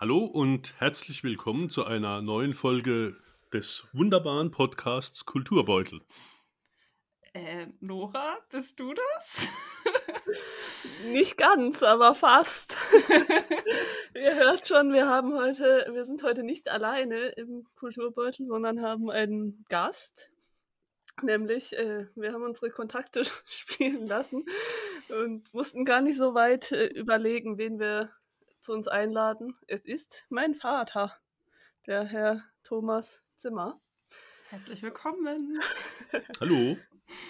Hallo und herzlich willkommen zu einer neuen Folge des wunderbaren Podcasts Kulturbeutel. Äh, Nora, bist du das? Nicht ganz, aber fast. Ihr hört schon, wir haben heute, wir sind heute nicht alleine im Kulturbeutel, sondern haben einen Gast. Nämlich, äh, wir haben unsere Kontakte spielen lassen und mussten gar nicht so weit äh, überlegen, wen wir zu uns einladen. Es ist mein Vater, der Herr Thomas Zimmer. Herzlich willkommen. Hallo.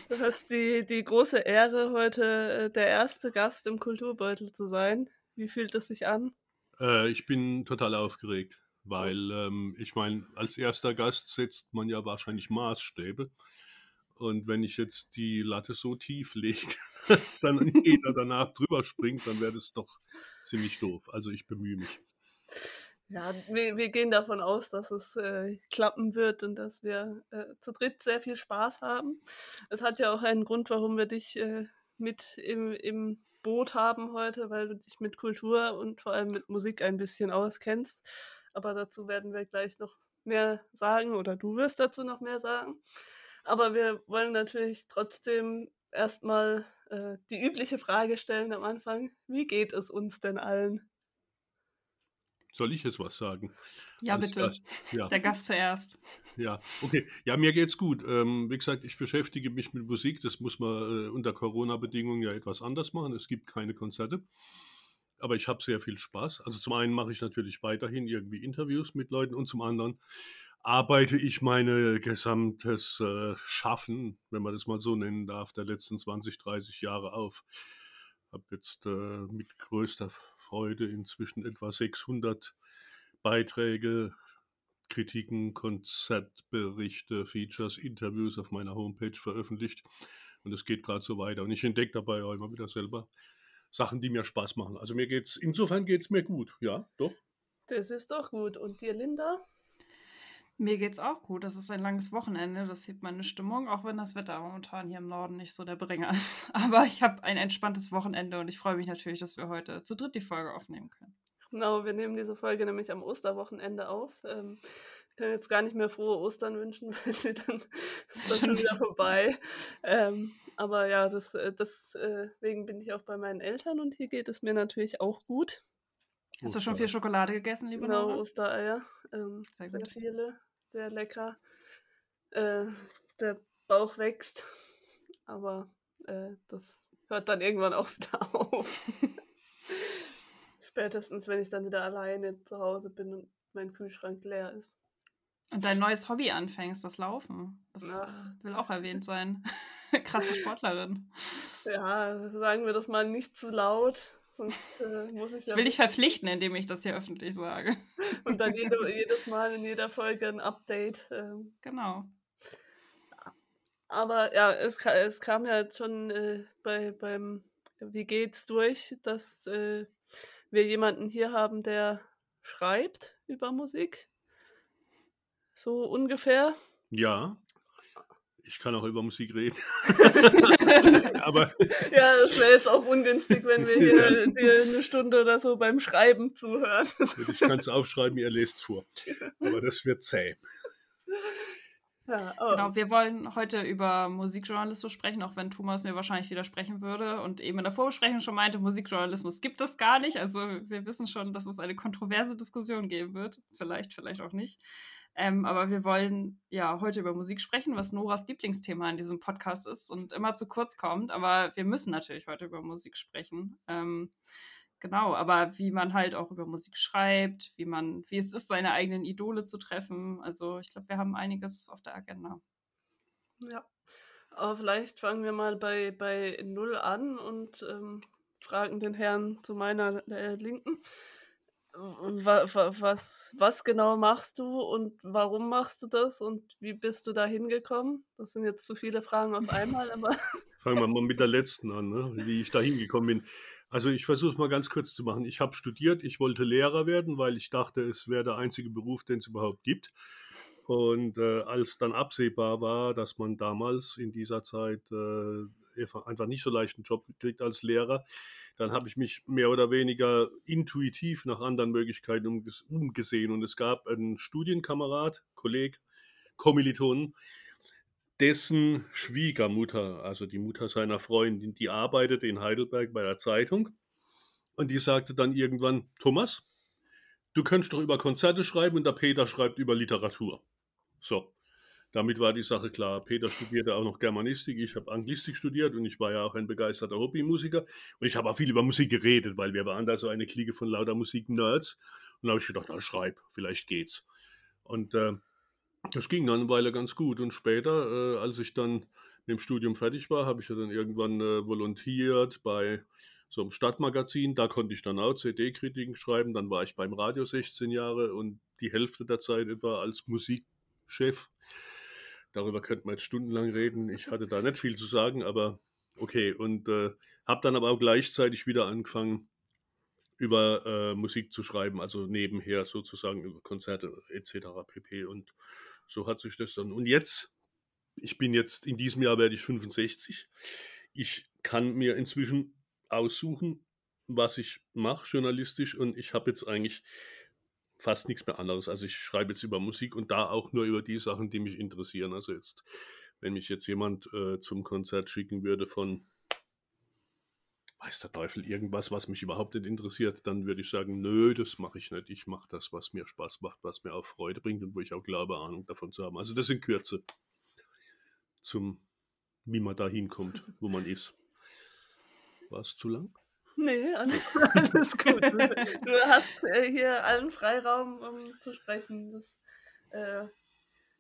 Du hast die, die große Ehre, heute äh, der erste Gast im Kulturbeutel zu sein. Wie fühlt es sich an? Äh, ich bin total aufgeregt, weil ähm, ich meine, als erster Gast setzt man ja wahrscheinlich Maßstäbe. Und wenn ich jetzt die Latte so tief lege, dass dann jeder danach drüber springt, dann wäre das doch ziemlich doof. Also ich bemühe mich. Ja, wir, wir gehen davon aus, dass es äh, klappen wird und dass wir äh, zu dritt sehr viel Spaß haben. Es hat ja auch einen Grund, warum wir dich äh, mit im, im Boot haben heute, weil du dich mit Kultur und vor allem mit Musik ein bisschen auskennst. Aber dazu werden wir gleich noch mehr sagen oder du wirst dazu noch mehr sagen. Aber wir wollen natürlich trotzdem erstmal äh, die übliche Frage stellen am Anfang. Wie geht es uns denn allen? Soll ich jetzt was sagen? Ja, Als bitte. Gast? Ja. Der Gast zuerst. Ja, okay. Ja, mir geht's gut. Ähm, wie gesagt, ich beschäftige mich mit Musik. Das muss man äh, unter Corona-Bedingungen ja etwas anders machen. Es gibt keine Konzerte. Aber ich habe sehr viel Spaß. Also zum einen mache ich natürlich weiterhin irgendwie Interviews mit Leuten und zum anderen arbeite ich meine gesamtes äh, Schaffen, wenn man das mal so nennen darf, der letzten 20, 30 Jahre auf. Habe jetzt äh, mit größter Freude inzwischen etwa 600 Beiträge, Kritiken, Konzertberichte, Features, Interviews auf meiner Homepage veröffentlicht. Und es geht gerade so weiter. Und ich entdecke dabei auch immer wieder selber Sachen, die mir Spaß machen. Also mir geht's, insofern geht es mir gut. Ja, doch. Das ist doch gut. Und dir, Linda? Mir geht's auch gut. Das ist ein langes Wochenende. Das hebt meine Stimmung, auch wenn das Wetter momentan hier im Norden nicht so der Bringer ist. Aber ich habe ein entspanntes Wochenende und ich freue mich natürlich, dass wir heute zu dritt die Folge aufnehmen können. Genau, wir nehmen diese Folge nämlich am Osterwochenende auf. Ähm, können jetzt gar nicht mehr frohe Ostern wünschen, weil sie dann ist schon wieder vorbei. Ähm, aber ja, das, äh, deswegen bin ich auch bei meinen Eltern und hier geht es mir natürlich auch gut. Hast du schon viel Schokolade gegessen, liebe Genau, Nora? Ostereier. Ähm, sehr, sehr viele sehr lecker. Äh, der Bauch wächst, aber äh, das hört dann irgendwann auch wieder auf. Spätestens, wenn ich dann wieder alleine zu Hause bin und mein Kühlschrank leer ist. Und dein neues Hobby anfängst, das Laufen. Das ja. will auch erwähnt sein. Krasse Sportlerin. Ja, sagen wir das mal nicht zu laut. Sonst äh, muss ich ja. Ich will dich verpflichten, indem ich das hier öffentlich sage. Und dann jede, jedes Mal in jeder Folge ein Update. Ähm. Genau. Aber ja, es, es kam ja schon äh, bei, beim Wie geht's durch, dass äh, wir jemanden hier haben, der schreibt über Musik. So ungefähr. Ja, ich kann auch über Musik reden. Aber ja, das wäre jetzt auch ungünstig, wenn wir hier dir eine Stunde oder so beim Schreiben zuhören. ich kann es aufschreiben, ihr lest es vor. Aber das wird zäh. Ja, oh. Genau, wir wollen heute über Musikjournalismus sprechen, auch wenn Thomas mir wahrscheinlich widersprechen würde und eben in der Vorbesprechung schon meinte, Musikjournalismus gibt es gar nicht. Also wir wissen schon, dass es eine kontroverse Diskussion geben wird. Vielleicht, vielleicht auch nicht. Ähm, aber wir wollen ja heute über Musik sprechen, was Noras Lieblingsthema in diesem Podcast ist und immer zu kurz kommt. Aber wir müssen natürlich heute über Musik sprechen. Ähm, genau, aber wie man halt auch über Musik schreibt, wie man, wie es ist, seine eigenen Idole zu treffen. Also ich glaube, wir haben einiges auf der Agenda. Ja. Aber vielleicht fangen wir mal bei, bei Null an und ähm, fragen den Herrn zu meiner äh, Linken was, was genau machst du und warum machst du das und wie bist du da hingekommen? Das sind jetzt zu viele Fragen auf einmal, aber. Fangen wir mal mit der letzten an, ne? wie ich da hingekommen bin. Also ich versuche es mal ganz kurz zu machen. Ich habe studiert, ich wollte Lehrer werden, weil ich dachte, es wäre der einzige Beruf, den es überhaupt gibt. Und äh, als dann absehbar war, dass man damals in dieser Zeit äh, einfach nicht so leicht einen Job gekriegt als Lehrer. Dann habe ich mich mehr oder weniger intuitiv nach anderen Möglichkeiten umgesehen. Und es gab einen Studienkamerad, Kolleg, Kommilitonen, dessen Schwiegermutter, also die Mutter seiner Freundin, die arbeitete in Heidelberg bei der Zeitung. Und die sagte dann irgendwann, Thomas, du könntest doch über Konzerte schreiben und der Peter schreibt über Literatur. So, damit war die Sache klar. Peter studierte auch noch Germanistik, ich habe Anglistik studiert und ich war ja auch ein begeisterter Hobbymusiker. Und ich habe auch viel über Musik geredet, weil wir waren da so eine Clique von lauter Musik-Nerds. Und da habe ich gedacht, na, schreib, vielleicht geht's. Und äh, das ging dann eine Weile ganz gut. Und später, äh, als ich dann mit dem Studium fertig war, habe ich ja dann irgendwann äh, volontiert bei so einem Stadtmagazin. Da konnte ich dann auch CD-Kritiken schreiben. Dann war ich beim Radio 16 Jahre und die Hälfte der Zeit etwa als Musikchef. Darüber könnte man jetzt stundenlang reden. Ich hatte da nicht viel zu sagen, aber okay. Und äh, habe dann aber auch gleichzeitig wieder angefangen, über äh, Musik zu schreiben, also nebenher sozusagen über Konzerte etc. pp. Und so hat sich das dann. Und jetzt, ich bin jetzt, in diesem Jahr werde ich 65. Ich kann mir inzwischen aussuchen, was ich mache journalistisch und ich habe jetzt eigentlich fast nichts mehr anderes. Also ich schreibe jetzt über Musik und da auch nur über die Sachen, die mich interessieren. Also jetzt, wenn mich jetzt jemand äh, zum Konzert schicken würde von weiß der Teufel irgendwas, was mich überhaupt nicht interessiert, dann würde ich sagen, nö, das mache ich nicht. Ich mache das, was mir Spaß macht, was mir auch Freude bringt und wo ich auch glaube, Ahnung davon zu haben. Also das in Kürze zum, wie man da hinkommt, wo man ist. War es zu lang? Nee, alles, alles gut. Du hast äh, hier allen Freiraum, um zu sprechen. Das, äh,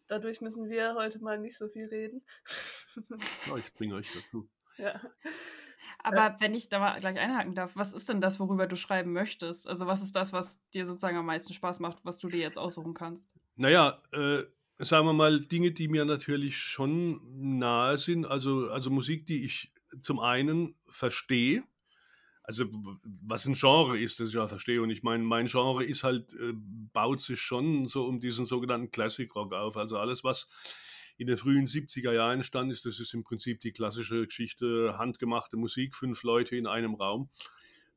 dadurch müssen wir heute mal nicht so viel reden. Ja, ich bringe euch dazu. Ja. Aber äh, wenn ich da mal gleich einhaken darf, was ist denn das, worüber du schreiben möchtest? Also was ist das, was dir sozusagen am meisten Spaß macht, was du dir jetzt aussuchen kannst? Naja, äh, sagen wir mal, Dinge, die mir natürlich schon nahe sind. Also, also Musik, die ich zum einen verstehe. Also was ein Genre ist, das ich ja verstehe. Und ich meine, mein Genre ist halt, äh, baut sich schon so um diesen sogenannten Classic Rock auf. Also alles, was in den frühen 70er Jahren entstanden ist. Das ist im Prinzip die klassische Geschichte, handgemachte Musik, fünf Leute in einem Raum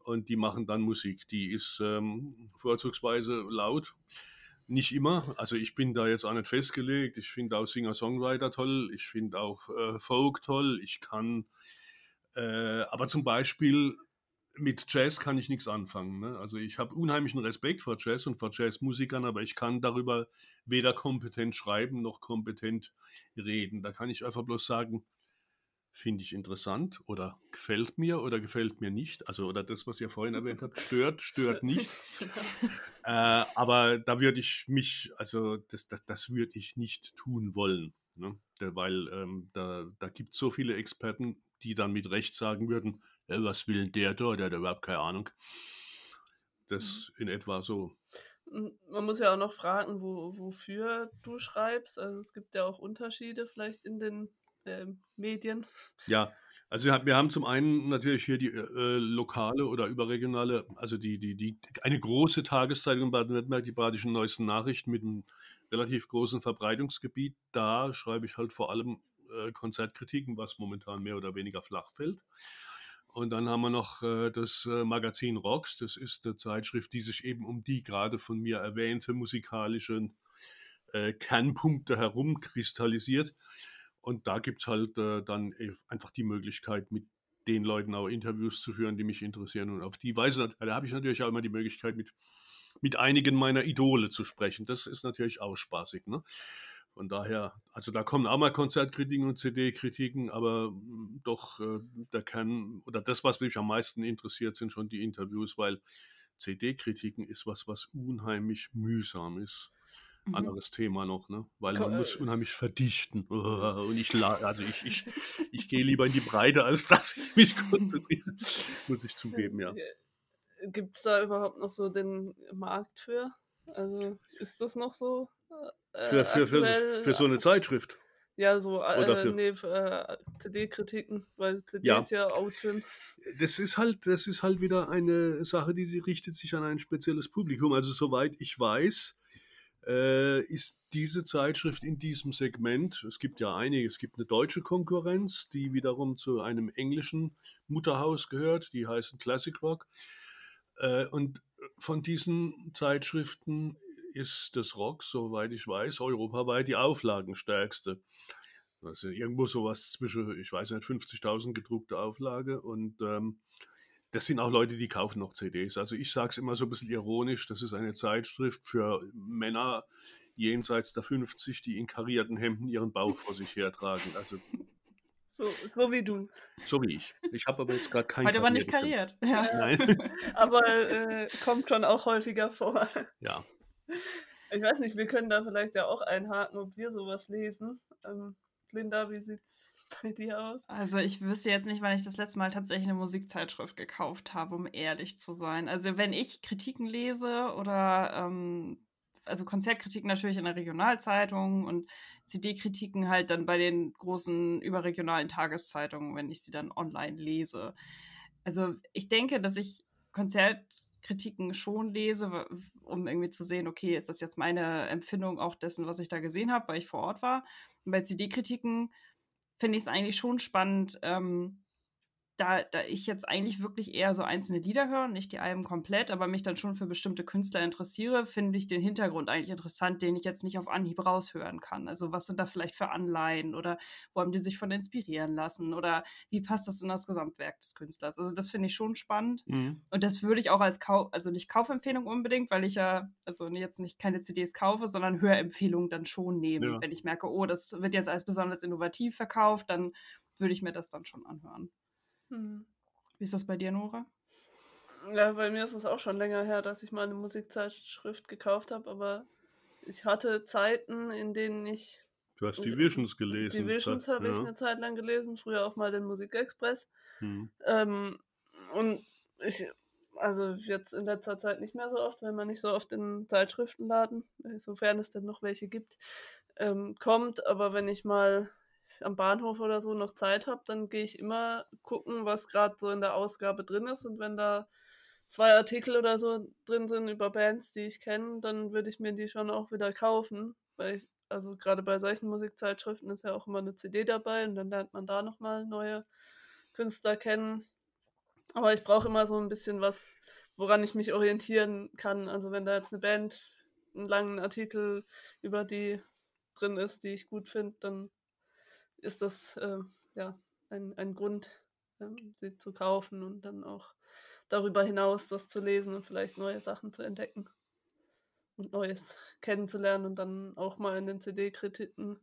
und die machen dann Musik. Die ist ähm, vorzugsweise laut. Nicht immer, also ich bin da jetzt auch nicht festgelegt. Ich finde auch Singer-Songwriter toll, ich finde auch äh, Folk toll, ich kann, äh, aber zum Beispiel mit Jazz kann ich nichts anfangen. Ne? Also ich habe unheimlichen Respekt vor Jazz und vor Jazzmusikern, aber ich kann darüber weder kompetent schreiben noch kompetent reden. Da kann ich einfach bloß sagen, finde ich interessant oder gefällt mir oder gefällt mir nicht. Also oder das, was ihr vorhin erwähnt habt, stört, stört nicht. äh, aber da würde ich mich, also das, das, das würde ich nicht tun wollen. Ne? Weil ähm, da, da gibt es so viele Experten, die dann mit Recht sagen würden, ja, was will der da, der hat überhaupt keine Ahnung. Das mhm. in etwa so. Man muss ja auch noch fragen, wo, wofür du schreibst. Also es gibt ja auch Unterschiede vielleicht in den äh, Medien. Ja, also wir haben zum einen natürlich hier die äh, lokale oder überregionale, also die, die, die, eine große Tageszeitung in Baden-Württemberg, die Badischen Neuesten Nachrichten mit einem relativ großen Verbreitungsgebiet. Da schreibe ich halt vor allem äh, Konzertkritiken, was momentan mehr oder weniger flach fällt. Und dann haben wir noch äh, das äh, Magazin Rocks. Das ist eine Zeitschrift, die sich eben um die gerade von mir erwähnte musikalischen äh, Kernpunkte herumkristallisiert. Und da gibt es halt äh, dann einfach die Möglichkeit, mit den Leuten auch Interviews zu führen, die mich interessieren. Und auf die Weise, da habe ich natürlich auch immer die Möglichkeit, mit, mit einigen meiner Idole zu sprechen. Das ist natürlich auch spaßig. Ne? Von daher, also da kommen auch mal Konzertkritiken und CD-Kritiken, aber hm, doch äh, der Kern oder das, was mich am meisten interessiert, sind schon die Interviews, weil CD-Kritiken ist was, was unheimlich mühsam ist. Mhm. Anderes Thema noch, ne? Weil man muss äh, unheimlich verdichten. Und ich, also ich, ich, ich gehe lieber in die Breite, als dass ich mich konzentriere. Muss ich zugeben, ja. Gibt es da überhaupt noch so den Markt für? Also ist das noch so? Äh, für, für, für, für so eine Zeitschrift. Ja, so äh, nee, äh, CD-Kritiken, weil CDs ja. ja out sind. Das ist halt, das ist halt wieder eine Sache, die sie richtet sich an ein spezielles Publikum. Also soweit ich weiß, äh, ist diese Zeitschrift in diesem Segment, es gibt ja einige, es gibt eine deutsche Konkurrenz, die wiederum zu einem englischen Mutterhaus gehört, die heißen Classic Rock. Äh, und von diesen Zeitschriften ist das Rock, soweit ich weiß, europaweit die auflagenstärkste. Also irgendwo sowas zwischen, ich weiß nicht, 50.000 gedruckte Auflage und ähm, das sind auch Leute, die kaufen noch CDs. Also ich sage es immer so ein bisschen ironisch, das ist eine Zeitschrift für Männer jenseits der 50, die in karierten Hemden ihren Bauch vor sich hertragen. Also so, so wie du. So wie ich. Ich habe aber jetzt gerade kein Heute aber nicht kariert. Ja. Nein. aber äh, kommt schon auch häufiger vor. Ja. Ich weiß nicht, wir können da vielleicht ja auch einhaken, ob wir sowas lesen. Ähm, Linda, wie sieht's bei dir aus? Also ich wüsste jetzt nicht, wann ich das letzte Mal tatsächlich eine Musikzeitschrift gekauft habe, um ehrlich zu sein. Also wenn ich Kritiken lese oder ähm, also Konzertkritiken natürlich in der Regionalzeitung und CD-Kritiken halt dann bei den großen überregionalen Tageszeitungen, wenn ich sie dann online lese. Also ich denke, dass ich Konzertkritiken schon lese, um irgendwie zu sehen, okay, ist das jetzt meine Empfindung auch dessen, was ich da gesehen habe, weil ich vor Ort war. Und bei CD-Kritiken finde ich es eigentlich schon spannend, ähm, da, da ich jetzt eigentlich wirklich eher so einzelne Lieder höre, nicht die Alben komplett, aber mich dann schon für bestimmte Künstler interessiere, finde ich den Hintergrund eigentlich interessant, den ich jetzt nicht auf Anhieb raushören kann. Also was sind da vielleicht für Anleihen oder wo haben die sich von inspirieren lassen oder wie passt das in das Gesamtwerk des Künstlers? Also das finde ich schon spannend mhm. und das würde ich auch als Kauf, also nicht Kaufempfehlung unbedingt, weil ich ja also jetzt nicht keine CDs kaufe, sondern Hörempfehlungen dann schon nehmen. Ja. Wenn ich merke, oh, das wird jetzt als besonders innovativ verkauft, dann würde ich mir das dann schon anhören. Hm. Wie ist das bei dir, Nora? Ja, bei mir ist es auch schon länger her, dass ich mal eine Musikzeitschrift gekauft habe, aber ich hatte Zeiten, in denen ich. Du hast die Visions gelesen. Die Visions habe ja. ich eine Zeit lang gelesen, früher auch mal den Musikexpress. Hm. Ähm, und ich, also jetzt in letzter Zeit nicht mehr so oft, wenn man nicht so oft in Zeitschriftenladen, sofern es denn noch welche gibt, ähm, kommt. Aber wenn ich mal am Bahnhof oder so noch Zeit habe, dann gehe ich immer gucken, was gerade so in der Ausgabe drin ist. Und wenn da zwei Artikel oder so drin sind über Bands, die ich kenne, dann würde ich mir die schon auch wieder kaufen. Weil ich, also gerade bei solchen Musikzeitschriften ist ja auch immer eine CD dabei und dann lernt man da nochmal neue Künstler kennen. Aber ich brauche immer so ein bisschen was, woran ich mich orientieren kann. Also wenn da jetzt eine Band einen langen Artikel über die drin ist, die ich gut finde, dann ist das äh, ja ein, ein Grund, äh, sie zu kaufen und dann auch darüber hinaus das zu lesen und vielleicht neue Sachen zu entdecken und Neues kennenzulernen und dann auch mal in den CD-Kritiken.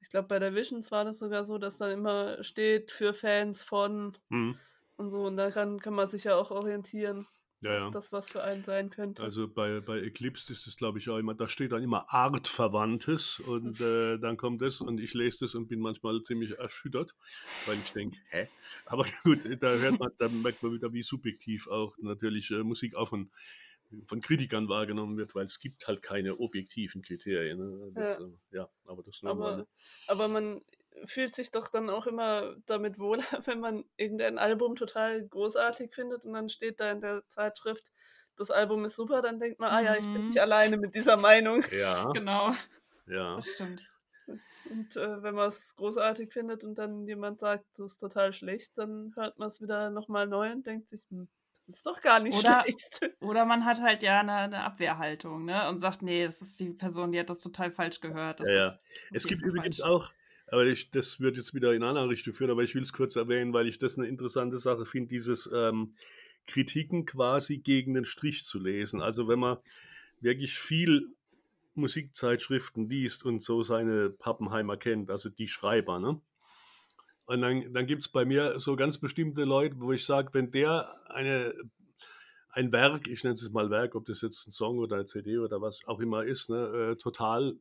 Ich glaube, bei der Visions war das sogar so, dass dann immer steht für Fans von mhm. und so. Und daran kann man sich ja auch orientieren ja, ja. das was für einen sein könnte. Also bei, bei Eclipse ist es, glaube ich, auch immer, da steht dann immer Artverwandtes und äh, dann kommt das und ich lese das und bin manchmal ziemlich erschüttert, weil ich denke, hä? Aber gut, da hört man, da merkt man wieder, wie subjektiv auch natürlich äh, Musik auch von, von Kritikern wahrgenommen wird, weil es gibt halt keine objektiven Kriterien. Ne? Das, ja. Äh, ja. aber das ist normal. Aber, aber man, fühlt sich doch dann auch immer damit wohler, wenn man irgendein Album total großartig findet und dann steht da in der Zeitschrift, das Album ist super, dann denkt man, ah ja, ich bin mhm. nicht alleine mit dieser Meinung. Ja. Genau. Ja. Das stimmt. Und äh, wenn man es großartig findet und dann jemand sagt, das ist total schlecht, dann hört man es wieder nochmal neu und denkt sich, hm, das ist doch gar nicht oder, schlecht. Oder man hat halt ja eine, eine, Abwehrhaltung, ne? Und sagt, nee, das ist die Person, die hat das total falsch gehört. Das ja, ja. Es gibt übrigens falsch. auch aber ich, das wird jetzt wieder in eine andere Richtung führen, aber ich will es kurz erwähnen, weil ich das eine interessante Sache finde, dieses ähm, Kritiken quasi gegen den Strich zu lesen. Also wenn man wirklich viel Musikzeitschriften liest und so seine Pappenheimer kennt, also die Schreiber, ne? Und dann, dann gibt es bei mir so ganz bestimmte Leute, wo ich sage, wenn der eine, ein Werk, ich nenne es mal Werk, ob das jetzt ein Song oder eine CD oder was auch immer ist, ne, äh, total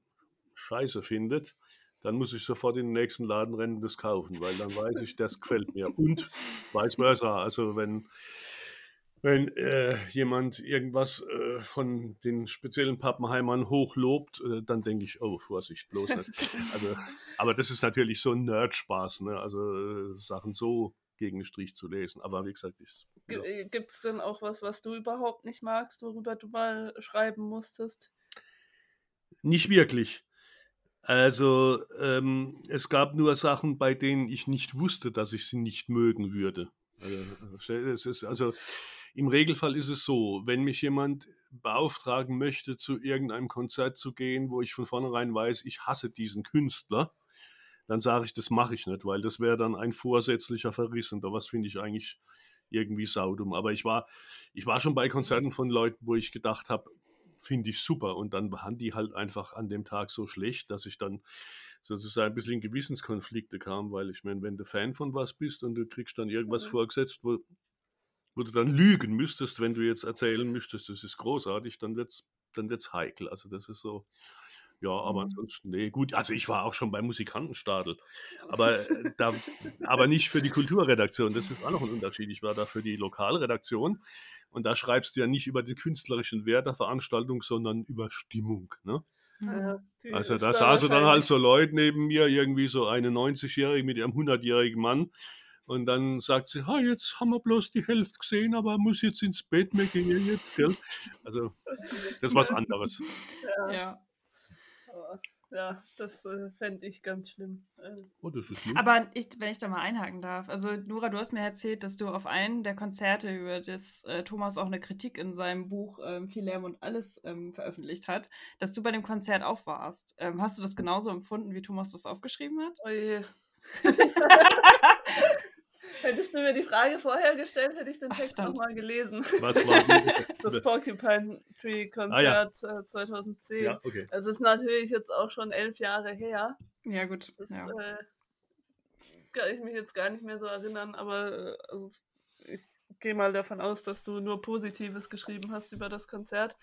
scheiße findet, dann muss ich sofort in den nächsten Laden rennen und das kaufen, weil dann weiß ich, das gefällt mir. Und vice versa. Also wenn, wenn äh, jemand irgendwas äh, von den speziellen Pappenheimern hochlobt, äh, dann denke ich, oh, Vorsicht, bloß nicht. Also, aber das ist natürlich so ein Nerd-Spaß, ne? also äh, Sachen so gegen den Strich zu lesen. Aber wie gesagt, ich. Ja. Gibt es denn auch was, was du überhaupt nicht magst, worüber du mal schreiben musstest? Nicht wirklich. Also ähm, es gab nur Sachen, bei denen ich nicht wusste, dass ich sie nicht mögen würde. Also, es ist, also im Regelfall ist es so, wenn mich jemand beauftragen möchte, zu irgendeinem Konzert zu gehen, wo ich von vornherein weiß, ich hasse diesen Künstler, dann sage ich, das mache ich nicht, weil das wäre dann ein vorsätzlicher Verriss und da was finde ich eigentlich irgendwie saudum. Aber ich war, ich war schon bei Konzerten von Leuten, wo ich gedacht habe, finde ich super. Und dann waren die halt einfach an dem Tag so schlecht, dass ich dann sozusagen ein bisschen in Gewissenskonflikte kam, weil ich meine, wenn du Fan von was bist und du kriegst dann irgendwas mhm. vorgesetzt, wo, wo du dann lügen müsstest, wenn du jetzt erzählen müsstest, das ist großartig, dann wird es dann wird's heikel. Also das ist so, ja, aber mhm. ansonsten, nee, gut. Also ich war auch schon beim Musikantenstadel, aber, äh, da, aber nicht für die Kulturredaktion. Das ist auch noch ein Unterschied. Ich war da für die Lokalredaktion und da schreibst du ja nicht über den künstlerischen Wert der Veranstaltung, sondern über Stimmung. Ne? Ja, also da saßen dann halt so Leute neben mir, irgendwie so eine 90-Jährige mit ihrem 100-jährigen Mann. Und dann sagt sie, ha, jetzt haben wir bloß die Hälfte gesehen, aber muss jetzt ins Bett, wir gehen jetzt, gell? Also, das ist was anderes. Ja. Ja ja, das äh, fände ich ganz schlimm. Äh. Oh, das ist lieb. Aber ich, wenn ich da mal einhaken darf, also Nora, du hast mir erzählt, dass du auf einem der Konzerte, über das äh, Thomas auch eine Kritik in seinem Buch ähm, Viel Lärm und alles ähm, veröffentlicht hat, dass du bei dem Konzert auch warst. Ähm, hast du das genauso empfunden, wie Thomas das aufgeschrieben hat? Oh je. Hättest du mir die Frage vorher gestellt, hätte ich den Text nochmal gelesen. Was war das Porcupine Tree Konzert ah, ja. 2010. Äh, ja, okay. Das ist natürlich jetzt auch schon elf Jahre her. Ja, gut. Das ja. Äh, kann ich mich jetzt gar nicht mehr so erinnern, aber äh, also, ich gehe mal davon aus, dass du nur Positives geschrieben hast über das Konzert.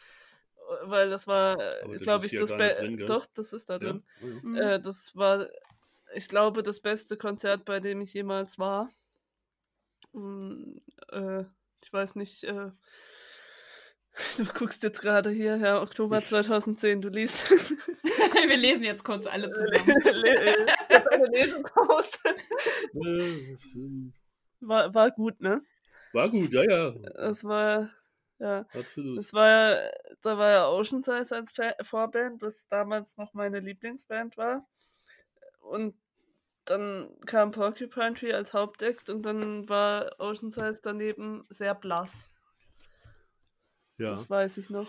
Weil das war, glaube ich, das Beste. Doch, das ist da drin. Ja. Mhm. Äh, das war, ich glaube, das beste Konzert, bei dem ich jemals war. Hm, äh, ich weiß nicht, äh, du guckst jetzt gerade hier, ja, Oktober 2010, du liest. Wir lesen jetzt kurz alle zusammen. jetzt eine Lesepause. war, war gut, ne? War gut, ja, ja. Es war, ja. Absolut. Es war, da war ja Ocean Size als Vorband, was damals noch meine Lieblingsband war. Und dann kam Porcupine Tree als Hauptakt und dann war Oceanside daneben sehr blass. Ja. Das weiß ich noch.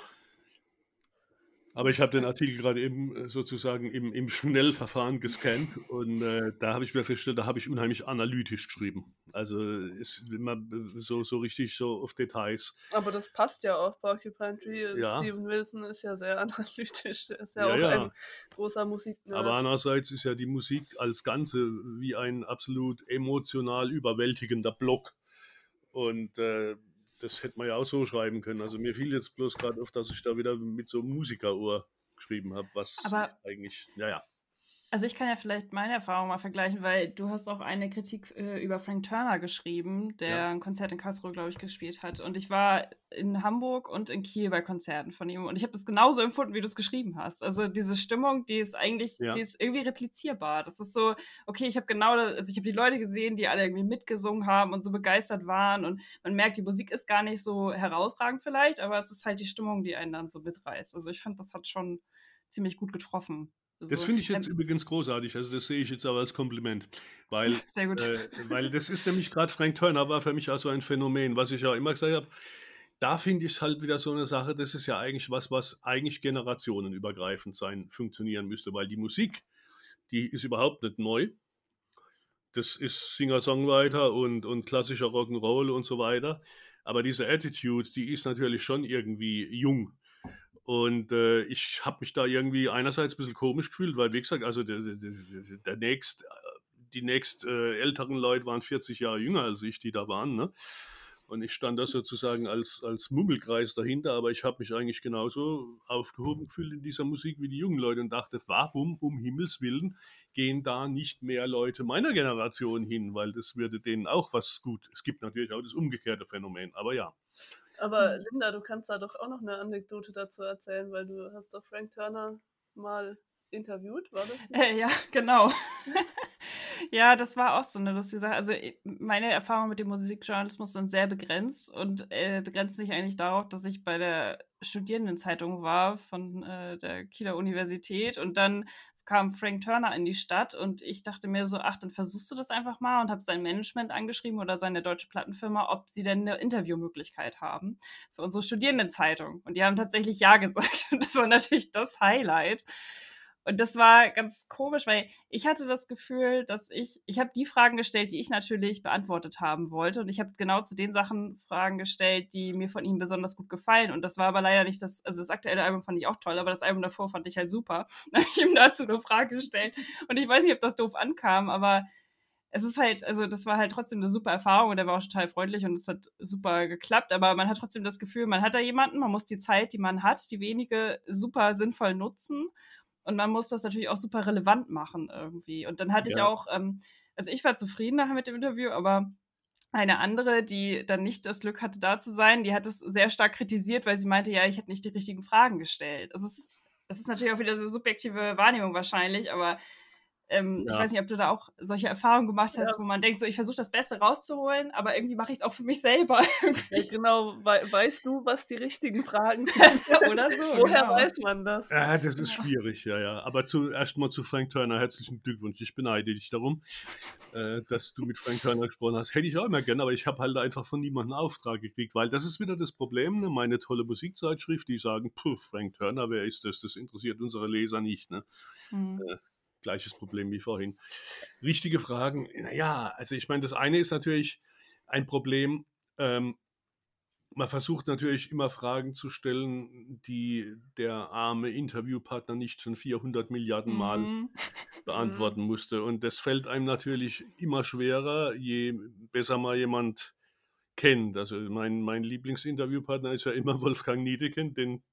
Aber ich habe den Artikel gerade eben äh, sozusagen im, im Schnellverfahren gescannt und äh, da habe ich mir festgestellt, da habe ich unheimlich analytisch geschrieben. Also ist immer so, so richtig so auf Details. Aber das passt ja auch, Porcupine Tree. Ja. Steven Wilson ist ja sehr analytisch. Ist ja, ja auch ja. ein großer Musiknerd. Aber andererseits ist ja die Musik als Ganze wie ein absolut emotional überwältigender Block. Und äh, das hätte man ja auch so schreiben können. Also mir fiel jetzt bloß gerade auf, dass ich da wieder mit so einem Musikerohr geschrieben habe, was Aber eigentlich, naja. Also ich kann ja vielleicht meine Erfahrung mal vergleichen, weil du hast auch eine Kritik äh, über Frank Turner geschrieben, der ja. ein Konzert in Karlsruhe, glaube ich, gespielt hat. Und ich war in Hamburg und in Kiel bei Konzerten von ihm und ich habe das genauso empfunden, wie du es geschrieben hast. Also diese Stimmung, die ist eigentlich, ja. die ist irgendwie replizierbar. Das ist so, okay, ich habe genau, das, also ich habe die Leute gesehen, die alle irgendwie mitgesungen haben und so begeistert waren und man merkt, die Musik ist gar nicht so herausragend vielleicht, aber es ist halt die Stimmung, die einen dann so mitreißt. Also ich finde, das hat schon ziemlich gut getroffen. Das so. finde ich jetzt ähm, übrigens großartig. Also das sehe ich jetzt aber als Kompliment, weil, Sehr gut. Äh, weil das ist nämlich gerade Frank Turner war für mich auch so ein Phänomen, was ich ja immer gesagt habe. Da finde ich es halt wieder so eine Sache. Das ist ja eigentlich was, was eigentlich generationenübergreifend sein funktionieren müsste, weil die Musik, die ist überhaupt nicht neu. Das ist Singer-Songwriter und, und klassischer Rock'n'Roll und so weiter. Aber diese Attitude, die ist natürlich schon irgendwie jung. Und äh, ich habe mich da irgendwie einerseits ein bisschen komisch gefühlt, weil, wie gesagt, also der, der, der nächst, die nächst äh, älteren Leute waren 40 Jahre jünger als ich, die da waren. Ne? Und ich stand da sozusagen als, als Mummelkreis dahinter, aber ich habe mich eigentlich genauso aufgehoben gefühlt in dieser Musik wie die jungen Leute und dachte, warum um Himmels Willen gehen da nicht mehr Leute meiner Generation hin, weil das würde denen auch was gut. Es gibt natürlich auch das umgekehrte Phänomen, aber ja. Aber mhm. Linda, du kannst da doch auch noch eine Anekdote dazu erzählen, weil du hast doch Frank Turner mal interviewt, war das? Äh, ja, genau. Ja, das war auch so eine lustige Sache. Also meine Erfahrungen mit dem Musikjournalismus sind sehr begrenzt und äh, begrenzt sich eigentlich darauf, dass ich bei der Studierendenzeitung war von äh, der Kieler Universität und dann kam Frank Turner in die Stadt und ich dachte mir so, ach, dann versuchst du das einfach mal und habe sein Management angeschrieben oder seine deutsche Plattenfirma, ob sie denn eine Interviewmöglichkeit haben für unsere Studierendenzeitung. Und die haben tatsächlich ja gesagt. Und das war natürlich das Highlight. Und das war ganz komisch, weil ich hatte das Gefühl, dass ich, ich habe die Fragen gestellt, die ich natürlich beantwortet haben wollte. Und ich habe genau zu den Sachen Fragen gestellt, die mir von ihm besonders gut gefallen. Und das war aber leider nicht das, also das aktuelle Album fand ich auch toll, aber das Album davor fand ich halt super. Dann habe ich ihm dazu eine Frage gestellt. Und ich weiß nicht, ob das doof ankam, aber es ist halt, also das war halt trotzdem eine super Erfahrung und er war auch total freundlich und es hat super geklappt, aber man hat trotzdem das Gefühl, man hat da jemanden, man muss die Zeit, die man hat, die wenige super sinnvoll nutzen und man muss das natürlich auch super relevant machen irgendwie. Und dann hatte ja. ich auch, ähm, also ich war zufrieden nachher mit dem Interview, aber eine andere, die dann nicht das Glück hatte, da zu sein, die hat es sehr stark kritisiert, weil sie meinte, ja, ich hätte nicht die richtigen Fragen gestellt. Das ist, das ist natürlich auch wieder so subjektive Wahrnehmung wahrscheinlich, aber ähm, ja. Ich weiß nicht, ob du da auch solche Erfahrungen gemacht hast, ja. wo man denkt, so ich versuche das Beste rauszuholen, aber irgendwie mache ich es auch für mich selber. Ja, genau, We weißt du, was die richtigen Fragen sind oder so? Woher genau. weiß man das? Ja, das ist schwierig, ja, ja. Aber zuerst mal zu Frank Turner, herzlichen Glückwunsch. Ich beneide dich darum, äh, dass du mit Frank Turner gesprochen hast. Hätte ich auch immer gerne, aber ich habe halt einfach von niemandem Auftrag gekriegt, weil das ist wieder das Problem, ne? meine tolle Musikzeitschrift, die sagen, puh, Frank Turner, wer ist das? Das interessiert unsere Leser nicht. Ne? Mhm. Äh, gleiches Problem wie vorhin. Richtige Fragen, naja, also ich meine, das eine ist natürlich ein Problem, ähm, man versucht natürlich immer Fragen zu stellen, die der arme Interviewpartner nicht schon 400 Milliarden Mal mhm. beantworten musste. Und das fällt einem natürlich immer schwerer, je besser mal jemand kennt. Also mein, mein Lieblingsinterviewpartner ist ja immer Wolfgang Niedeken, den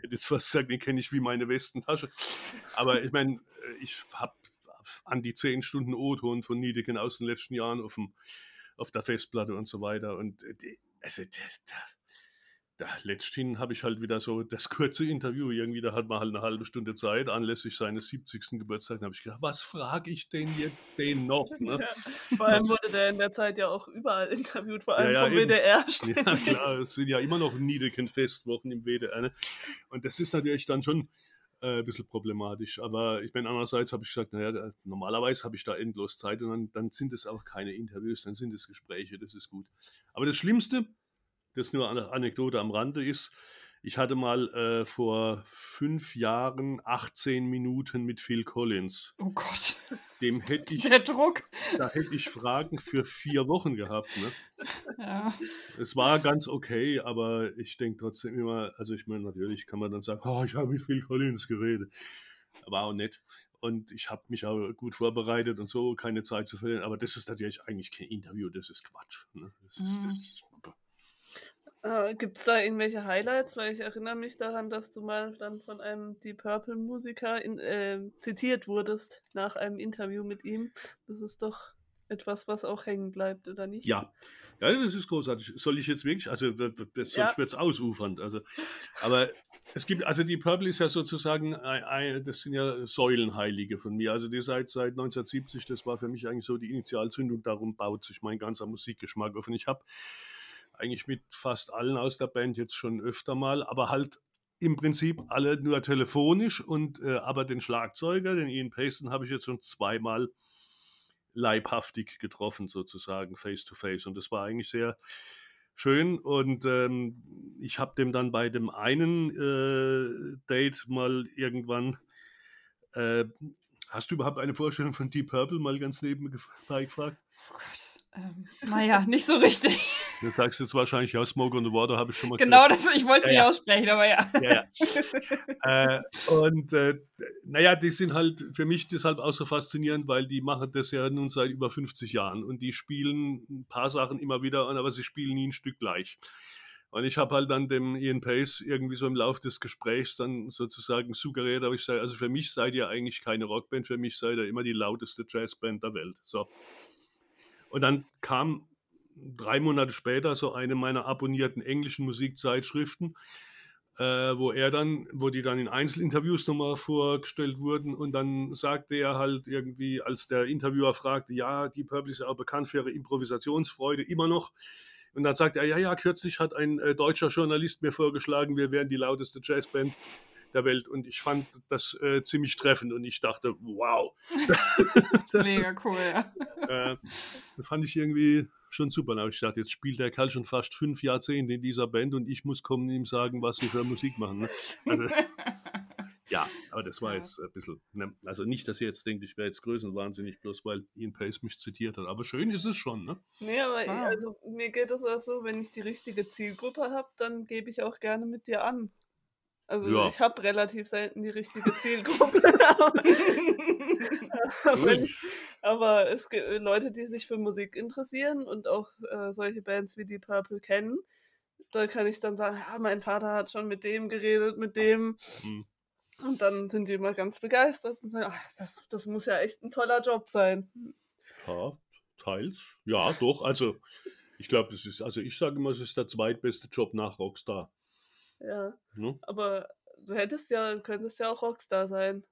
hätte jetzt fast gesagt, den kenne ich wie meine Westentasche. Aber ich meine, ich habe an die zehn Stunden O-Ton von Niedeken aus den letzten Jahren auf, dem, auf der Festplatte und so weiter. Und äh, also, da, letzthin habe ich halt wieder so das kurze Interview irgendwie, da hat man halt eine halbe Stunde Zeit, anlässlich seines 70. Geburtstags, da habe ich gedacht, was frage ich denn jetzt den noch? Ne? Ja, vor allem wurde der in der Zeit ja auch überall interviewt, vor allem ja, ja, vom eben. WDR. Ja klar, es sind ja immer noch Niedeken-Festwochen im WDR. Ne? Und das ist natürlich dann schon äh, ein bisschen problematisch. Aber ich meine, andererseits habe ich gesagt, naja, normalerweise habe ich da endlos Zeit und dann, dann sind es auch keine Interviews, dann sind es Gespräche, das ist gut. Aber das Schlimmste, das nur eine Anekdote am Rande ist, ich hatte mal äh, vor fünf Jahren 18 Minuten mit Phil Collins. Oh Gott. Dem hätte ich. Der Druck. Da hätte ich Fragen für vier Wochen gehabt. Ne? Ja. Es war ganz okay, aber ich denke trotzdem immer, also ich meine, natürlich kann man dann sagen, oh, ich habe mit Phil Collins geredet. War auch nett. Und ich habe mich auch gut vorbereitet und so, keine Zeit zu verlieren. Aber das ist natürlich eigentlich kein Interview, das ist Quatsch. Ne? Das ist, mhm. das äh, Gibt es da irgendwelche Highlights? Weil ich erinnere mich daran, dass du mal dann von einem Deep Purple Musiker in, äh, zitiert wurdest nach einem Interview mit ihm. Das ist doch etwas, was auch hängen bleibt, oder nicht? Ja, ja das ist großartig. Soll ich jetzt wirklich, also das, das ja. wird es ausufernd. Also, aber es gibt, also die Purple ist ja sozusagen, das sind ja Säulenheilige von mir. Also die seit, seit 1970, das war für mich eigentlich so die Initialzündung, darum baut sich mein ganzer Musikgeschmack auf. Und ich habe eigentlich mit fast allen aus der Band jetzt schon öfter mal, aber halt im Prinzip alle nur telefonisch und äh, aber den Schlagzeuger, den Ian Payson, habe ich jetzt schon zweimal leibhaftig getroffen, sozusagen, face to face. Und das war eigentlich sehr schön. Und ähm, ich habe dem dann bei dem einen äh, Date mal irgendwann, äh, hast du überhaupt eine Vorstellung von Deep Purple mal ganz nebenbei gefragt? Oh Gott. Ähm, naja, nicht so richtig. Du sagst jetzt wahrscheinlich, ja, Smoke on the Water habe ich schon mal Genau, das, ich wollte es ja, nicht aussprechen, aber ja. ja, ja. äh, und äh, naja, die sind halt für mich deshalb auch so faszinierend, weil die machen das ja nun seit über 50 Jahren und die spielen ein paar Sachen immer wieder, aber sie spielen nie ein Stück gleich. Und ich habe halt dann dem Ian Pace irgendwie so im Laufe des Gesprächs dann sozusagen suggeriert, aber ich sage, also für mich seid ihr eigentlich keine Rockband, für mich seid ihr immer die lauteste Jazzband der Welt. So. Und dann kam drei Monate später so eine meiner abonnierten englischen Musikzeitschriften äh, wo er dann, wo die dann in Einzelinterviews nochmal vorgestellt wurden und dann sagte er halt irgendwie, als der Interviewer fragte, ja, die Purple ist auch bekannt für ihre Improvisationsfreude immer noch. Und dann sagte er, ja, ja, kürzlich hat ein äh, deutscher Journalist mir vorgeschlagen, wir wären die lauteste Jazzband der Welt. Und ich fand das äh, ziemlich treffend und ich dachte, wow. das ist mega cool, ja. äh, fand ich irgendwie schon super. Aber ich dachte, jetzt spielt der Kerl schon fast fünf Jahrzehnte in dieser Band und ich muss kommen und ihm sagen, was sie für Musik machen. Ne? Also, ja, aber das war ja. jetzt ein bisschen, ne? also nicht, dass ihr jetzt denkt, ich wäre jetzt größenwahnsinnig, bloß weil Ian Pace mich zitiert hat. Aber schön ist es schon, ne? Nee, aber ah. also mir geht es auch so, wenn ich die richtige Zielgruppe habe, dann gebe ich auch gerne mit dir an. Also ja. ich habe relativ selten die richtige Zielgruppe. aber, es gibt Leute, die sich für Musik interessieren und auch äh, solche Bands wie die Purple kennen. Da kann ich dann sagen, ja, mein Vater hat schon mit dem geredet, mit dem. Mhm. Und dann sind die immer ganz begeistert und sagen, ach, das, das muss ja echt ein toller Job sein. Ja, teils. Ja, doch. Also ich glaube, es ist, also ich sage immer, es ist der zweitbeste Job nach Rockstar. Ja. Hm? Aber du hättest ja, könntest ja auch Rockstar sein.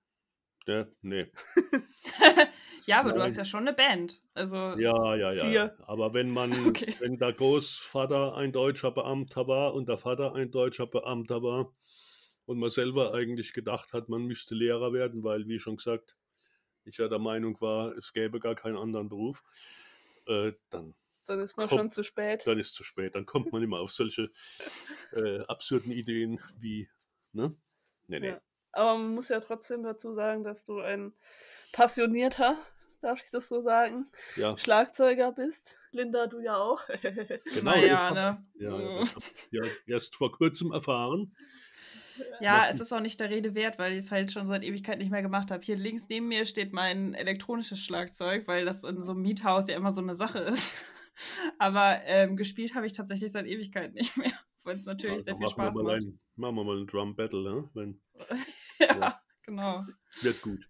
Ja, nee. ja, aber Nein. du hast ja schon eine Band. Also ja, ja, ja. Vier. Aber wenn man, okay. wenn der Großvater ein deutscher Beamter war und der Vater ein deutscher Beamter war und man selber eigentlich gedacht hat, man müsste Lehrer werden, weil, wie schon gesagt, ich ja der Meinung war, es gäbe gar keinen anderen Beruf, äh, dann dann ist man kommt, schon zu spät. Dann ist es zu spät. Dann kommt man immer auf solche äh, absurden Ideen wie, ne? Nee, nee. Ja. Aber man muss ja trotzdem dazu sagen, dass du ein passionierter, darf ich das so sagen, ja. Schlagzeuger bist. Linda, du ja auch. genau. Ja, ne? Ja, hab ich ja erst vor kurzem erfahren. Ja, es ist auch nicht der Rede wert, weil ich es halt schon seit Ewigkeit nicht mehr gemacht habe. Hier links neben mir steht mein elektronisches Schlagzeug, weil das in so einem Miethaus ja immer so eine Sache ist. Aber ähm, gespielt habe ich tatsächlich seit Ewigkeit nicht mehr, weil es natürlich ja, sehr viel Spaß macht. Ein, machen wir mal ein Drum Battle, ne? Wenn, ja, ja, genau. Wird gut.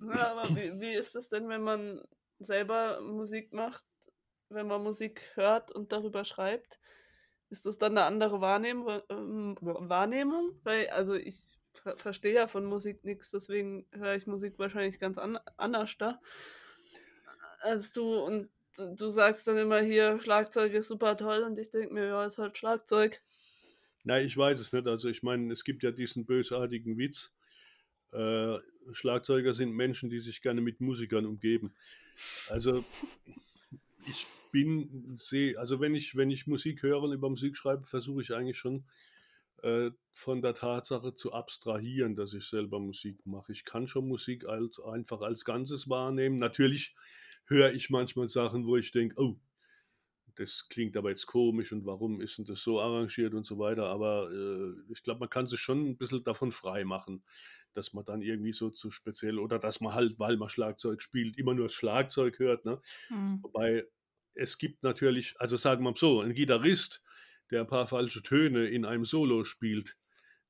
Ja, aber wie, wie ist es denn, wenn man selber Musik macht, wenn man Musik hört und darüber schreibt? Ist das dann eine andere Wahrnehmung? Ähm, Wahrnehmung? Weil, also ich verstehe ja von Musik nichts, deswegen höre ich Musik wahrscheinlich ganz an anders da als du und du sagst dann immer hier, Schlagzeug ist super toll und ich denke mir, ja, ist halt Schlagzeug. Nein, ich weiß es nicht. Also ich meine, es gibt ja diesen bösartigen Witz. Äh, Schlagzeuger sind Menschen, die sich gerne mit Musikern umgeben. Also ich bin sehr, also wenn ich, wenn ich Musik höre und über Musik schreibe, versuche ich eigentlich schon äh, von der Tatsache zu abstrahieren, dass ich selber Musik mache. Ich kann schon Musik als, einfach als Ganzes wahrnehmen. Natürlich höre ich manchmal Sachen, wo ich denke, oh, das klingt aber jetzt komisch und warum ist denn das so arrangiert und so weiter. Aber äh, ich glaube, man kann sich schon ein bisschen davon frei machen, dass man dann irgendwie so zu speziell oder dass man halt, weil man Schlagzeug spielt, immer nur das Schlagzeug hört. Ne? Mhm. Wobei es gibt natürlich, also sagen wir mal so, ein Gitarrist, der ein paar falsche Töne in einem Solo spielt,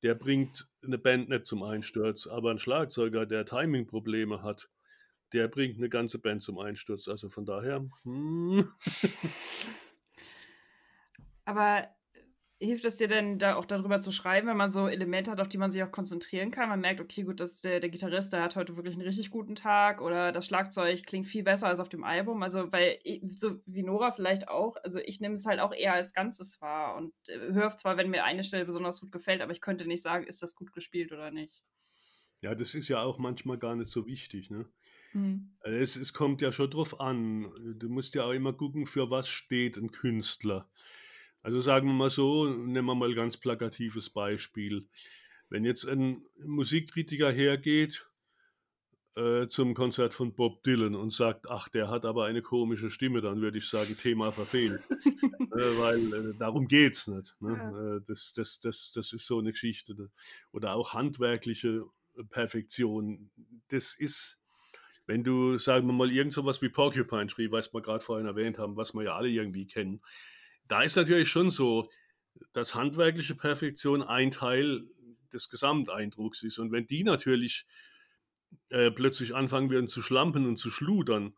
der bringt eine Band nicht zum Einsturz. Aber ein Schlagzeuger, der Timing-Probleme hat, der bringt eine ganze Band zum Einsturz. Also von daher. Hm. Aber hilft es dir denn da auch darüber zu schreiben, wenn man so Elemente hat, auf die man sich auch konzentrieren kann? Man merkt, okay, gut, dass der, der Gitarrist, der hat heute wirklich einen richtig guten Tag oder das Schlagzeug klingt viel besser als auf dem Album. Also, weil, so wie Nora vielleicht auch, also ich nehme es halt auch eher als Ganzes wahr und äh, höre zwar, wenn mir eine Stelle besonders gut gefällt, aber ich könnte nicht sagen, ist das gut gespielt oder nicht. Ja, das ist ja auch manchmal gar nicht so wichtig, ne? Mhm. Es, es kommt ja schon drauf an. Du musst ja auch immer gucken, für was steht ein Künstler. Also sagen wir mal so, nehmen wir mal ein ganz plakatives Beispiel. Wenn jetzt ein Musikkritiker hergeht äh, zum Konzert von Bob Dylan und sagt, ach, der hat aber eine komische Stimme, dann würde ich sagen, Thema verfehlt. äh, weil äh, darum geht es nicht. Ne? Ja. Äh, das, das, das, das ist so eine Geschichte. Oder auch handwerkliche Perfektion. Das ist wenn du, sagen wir mal, irgend sowas wie Porcupine Tree, was wir gerade vorhin erwähnt haben, was wir ja alle irgendwie kennen, da ist natürlich schon so, dass handwerkliche Perfektion ein Teil des Gesamteindrucks ist. Und wenn die natürlich äh, plötzlich anfangen würden zu schlampen und zu schludern,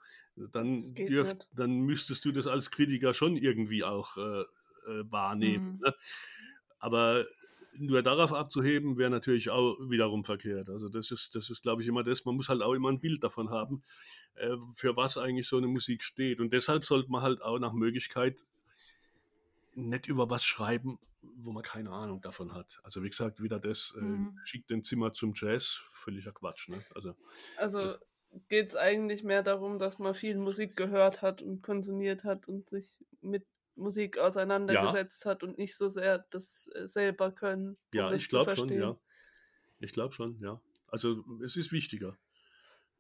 dann, dürft, dann müsstest du das als Kritiker schon irgendwie auch äh, äh, wahrnehmen. Mhm. Ne? Aber nur darauf abzuheben, wäre natürlich auch wiederum verkehrt. Also das ist, das ist, glaube ich, immer das. Man muss halt auch immer ein Bild davon haben, äh, für was eigentlich so eine Musik steht. Und deshalb sollte man halt auch nach Möglichkeit nicht über was schreiben, wo man keine Ahnung davon hat. Also wie gesagt, wieder das äh, mhm. schickt den Zimmer zum Jazz, völliger Quatsch. Ne? Also, also geht es eigentlich mehr darum, dass man viel Musik gehört hat und konsumiert hat und sich mit Musik auseinandergesetzt ja. hat und nicht so sehr das äh, selber können. Um ja, ich glaube schon, ja. Ich glaube schon, ja. Also es ist wichtiger.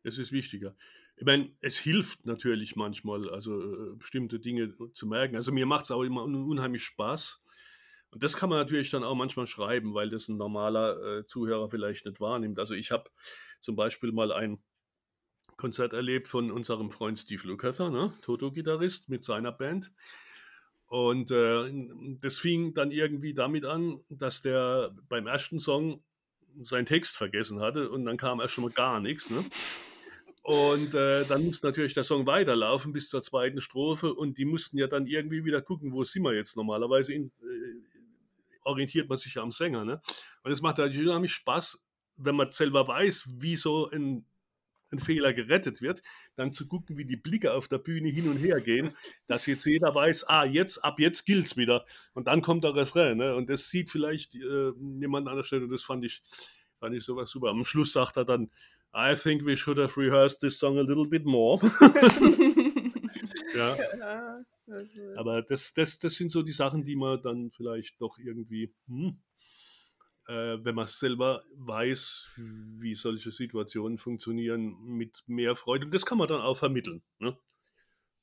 Es ist wichtiger. Ich meine, es hilft natürlich manchmal, also äh, bestimmte Dinge zu merken. Also mir macht es auch immer unheimlich Spaß. Und das kann man natürlich dann auch manchmal schreiben, weil das ein normaler äh, Zuhörer vielleicht nicht wahrnimmt. Also ich habe zum Beispiel mal ein Konzert erlebt von unserem Freund Steve Lukather, ne? Toto-Gitarrist mit seiner Band. Und äh, das fing dann irgendwie damit an, dass der beim ersten Song seinen Text vergessen hatte und dann kam erst schon mal gar nichts. Ne? Und äh, dann musste natürlich der Song weiterlaufen bis zur zweiten Strophe und die mussten ja dann irgendwie wieder gucken, wo sind wir jetzt normalerweise. In, äh, orientiert man sich ja am Sänger. Ne? Und es macht natürlich unheimlich Spaß, wenn man selber weiß, wie so ein ein Fehler gerettet wird, dann zu gucken, wie die Blicke auf der Bühne hin und her gehen, dass jetzt jeder weiß, ah, jetzt, ab jetzt gilt's wieder. Und dann kommt der Refrain, ne? Und das sieht vielleicht äh, jemand an der Stelle, und das fand ich, fand ich sowas super. Am Schluss sagt er dann, I think we should have rehearsed this song a little bit more. ja. Aber das, das, das sind so die Sachen, die man dann vielleicht doch irgendwie, hm, äh, wenn man selber weiß, wie solche Situationen funktionieren, mit mehr Freude. Und das kann man dann auch vermitteln. Ne?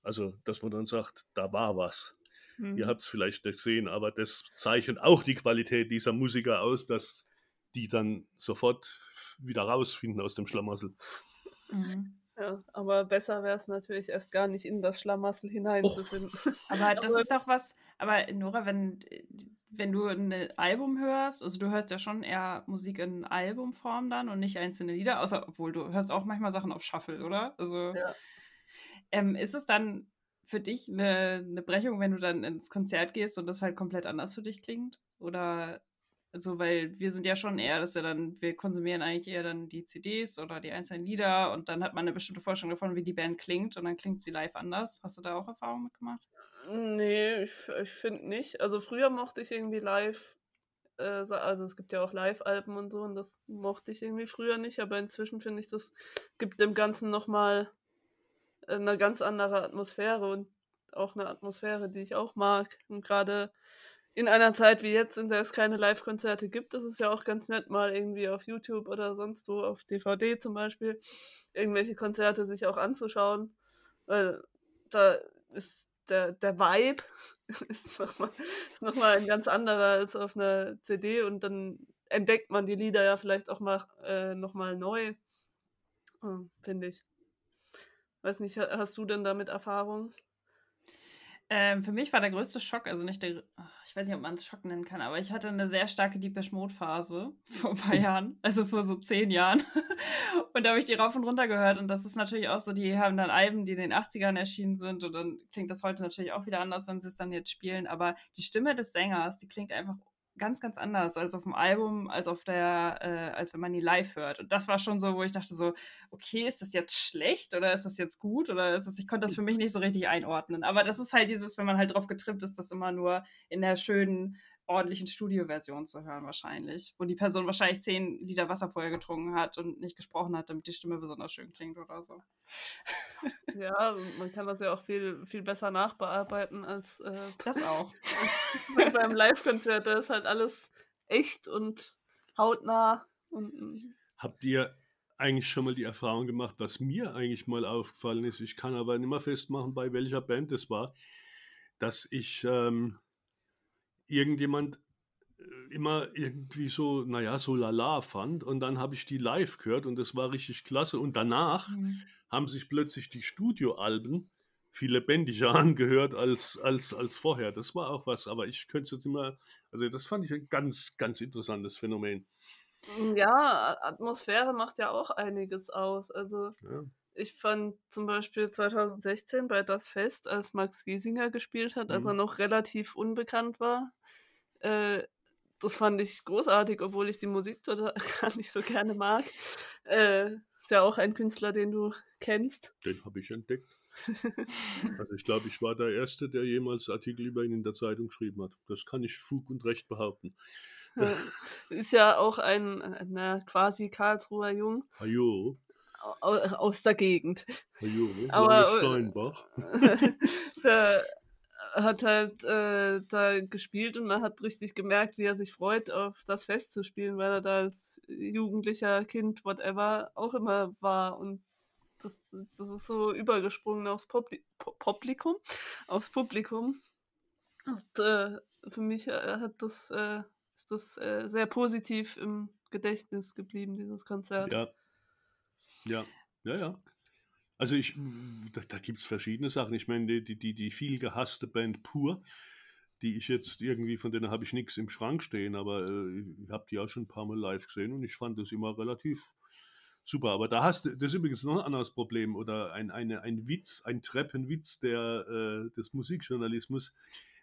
Also, dass man dann sagt, da war was. Mhm. Ihr habt es vielleicht nicht gesehen, aber das zeichnet auch die Qualität dieser Musiker aus, dass die dann sofort wieder rausfinden aus dem Schlamassel. Mhm. Ja, aber besser wäre es natürlich erst gar nicht in das Schlamassel hineinzufinden. Aber das aber ist doch was, aber Nora, wenn wenn du ein Album hörst, also du hörst ja schon eher Musik in Albumform dann und nicht einzelne Lieder, außer obwohl du hörst auch manchmal Sachen auf Shuffle, oder? Also ja. ähm, ist es dann für dich eine, eine Brechung, wenn du dann ins Konzert gehst und das halt komplett anders für dich klingt? Oder also, weil wir sind ja schon eher, dass wir dann, wir konsumieren eigentlich eher dann die CDs oder die einzelnen Lieder und dann hat man eine bestimmte Vorstellung davon, wie die Band klingt und dann klingt sie live anders. Hast du da auch Erfahrungen mitgemacht? Nee, ich, ich finde nicht. Also früher mochte ich irgendwie live, äh, also es gibt ja auch Live-Alben und so und das mochte ich irgendwie früher nicht, aber inzwischen finde ich, das gibt dem Ganzen nochmal eine ganz andere Atmosphäre und auch eine Atmosphäre, die ich auch mag. Und gerade in einer Zeit wie jetzt, in der es keine Live-Konzerte gibt, ist es ja auch ganz nett, mal irgendwie auf YouTube oder sonst wo, auf DVD zum Beispiel, irgendwelche Konzerte sich auch anzuschauen. Weil da ist der, der Vibe ist nochmal noch mal ein ganz anderer als auf einer CD und dann entdeckt man die Lieder ja vielleicht auch mal äh, nochmal neu, oh, finde ich. Weiß nicht, hast du denn damit Erfahrung? Ähm, für mich war der größte Schock, also nicht der, ich weiß nicht, ob man es Schock nennen kann, aber ich hatte eine sehr starke Deepesh Mode Phase vor ein paar Jahren, also vor so zehn Jahren. und da habe ich die rauf und runter gehört und das ist natürlich auch so, die haben dann Alben, die in den 80ern erschienen sind und dann klingt das heute natürlich auch wieder anders, wenn sie es dann jetzt spielen, aber die Stimme des Sängers, die klingt einfach ganz, ganz anders als auf dem Album, als auf der, äh, als wenn man die live hört. Und das war schon so, wo ich dachte so, okay, ist das jetzt schlecht oder ist das jetzt gut oder ist das, ich konnte das für mich nicht so richtig einordnen. Aber das ist halt dieses, wenn man halt drauf getrimmt ist, das immer nur in der schönen ordentlichen Studioversion zu hören wahrscheinlich, wo die Person wahrscheinlich zehn Liter Wasser vorher getrunken hat und nicht gesprochen hat, damit die Stimme besonders schön klingt oder so. Ja, man kann das ja auch viel, viel besser nachbearbeiten als äh, das auch. beim Live-Konzert. Da ist halt alles echt und hautnah. Und, mm. Habt ihr eigentlich schon mal die Erfahrung gemacht, was mir eigentlich mal aufgefallen ist? Ich kann aber nicht mehr festmachen, bei welcher Band es war, dass ich ähm, irgendjemand äh, immer irgendwie so, naja, so lala fand. Und dann habe ich die live gehört und das war richtig klasse. Und danach mhm. haben sich plötzlich die Studioalben viel lebendiger angehört als, als, als vorher. Das war auch was, aber ich könnte es jetzt immer, also das fand ich ein ganz, ganz interessantes Phänomen. Ja, Atmosphäre macht ja auch einiges aus. Also ja. Ich fand zum Beispiel 2016 bei Das Fest, als Max Giesinger gespielt hat, mhm. als er noch relativ unbekannt war, äh, das fand ich großartig, obwohl ich die Musik total gar nicht so gerne mag. Äh, ist ja auch ein Künstler, den du kennst. Den habe ich entdeckt. also ich glaube, ich war der Erste, der jemals Artikel über ihn in der Zeitung geschrieben hat. Das kann ich Fug und Recht behaupten. ist ja auch ein, na, quasi Karlsruher Jung. Ajo. Aus der Gegend. Ajo, Aber Steinbach. der hat halt äh, da gespielt und man hat richtig gemerkt, wie er sich freut, auf das Fest zu spielen, weil er da als jugendlicher Kind, whatever, auch immer war. Und das, das ist so übergesprungen aufs Publi Publikum, aufs Publikum. Und äh, für mich äh, hat das, äh, ist das äh, sehr positiv im Gedächtnis geblieben, dieses Konzert. Ja. Ja, ja, ja. Also ich, da, da gibt es verschiedene Sachen. Ich meine, die, die, die viel gehasste Band Pur, die ich jetzt irgendwie, von denen habe ich nichts im Schrank stehen, aber äh, ich habe die auch schon ein paar Mal live gesehen und ich fand das immer relativ super. Aber da hast du, das ist übrigens noch ein anderes Problem oder ein, eine, ein Witz, ein Treppenwitz der, äh, des Musikjournalismus.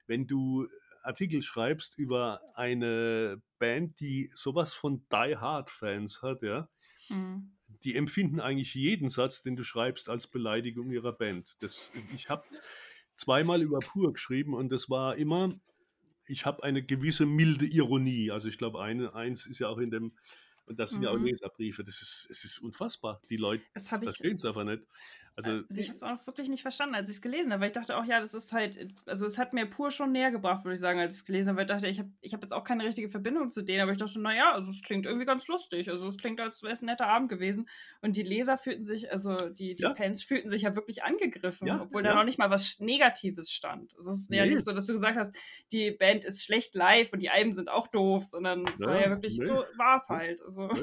Wenn du Artikel schreibst über eine Band, die sowas von Die Hard Fans hat, ja, mhm die empfinden eigentlich jeden Satz, den du schreibst, als Beleidigung ihrer Band. Das, ich habe zweimal über Pur geschrieben und das war immer, ich habe eine gewisse milde Ironie. Also ich glaube, eins ist ja auch in dem und das sind mhm. ja auch mhm. Leserbriefe. Das ist, es ist unfassbar. Die Leute verstehen es einfach nicht. Also, also ich habe es auch wirklich nicht verstanden, als ich es gelesen habe, weil ich dachte auch, ja, das ist halt, also es hat mir pur schon näher gebracht, würde ich sagen, als ich es gelesen habe, weil ich dachte, ich habe ich hab jetzt auch keine richtige Verbindung zu denen, aber ich dachte, naja, also es klingt irgendwie ganz lustig, also es klingt, als wäre es ein netter Abend gewesen und die Leser fühlten sich, also die, die ja. Fans fühlten sich ja wirklich angegriffen, ja, obwohl ja. da noch nicht mal was Negatives stand. Es ist nee. ja nicht so, dass du gesagt hast, die Band ist schlecht live und die Alben sind auch doof, sondern es war ja wirklich, nee. so war es halt. Also.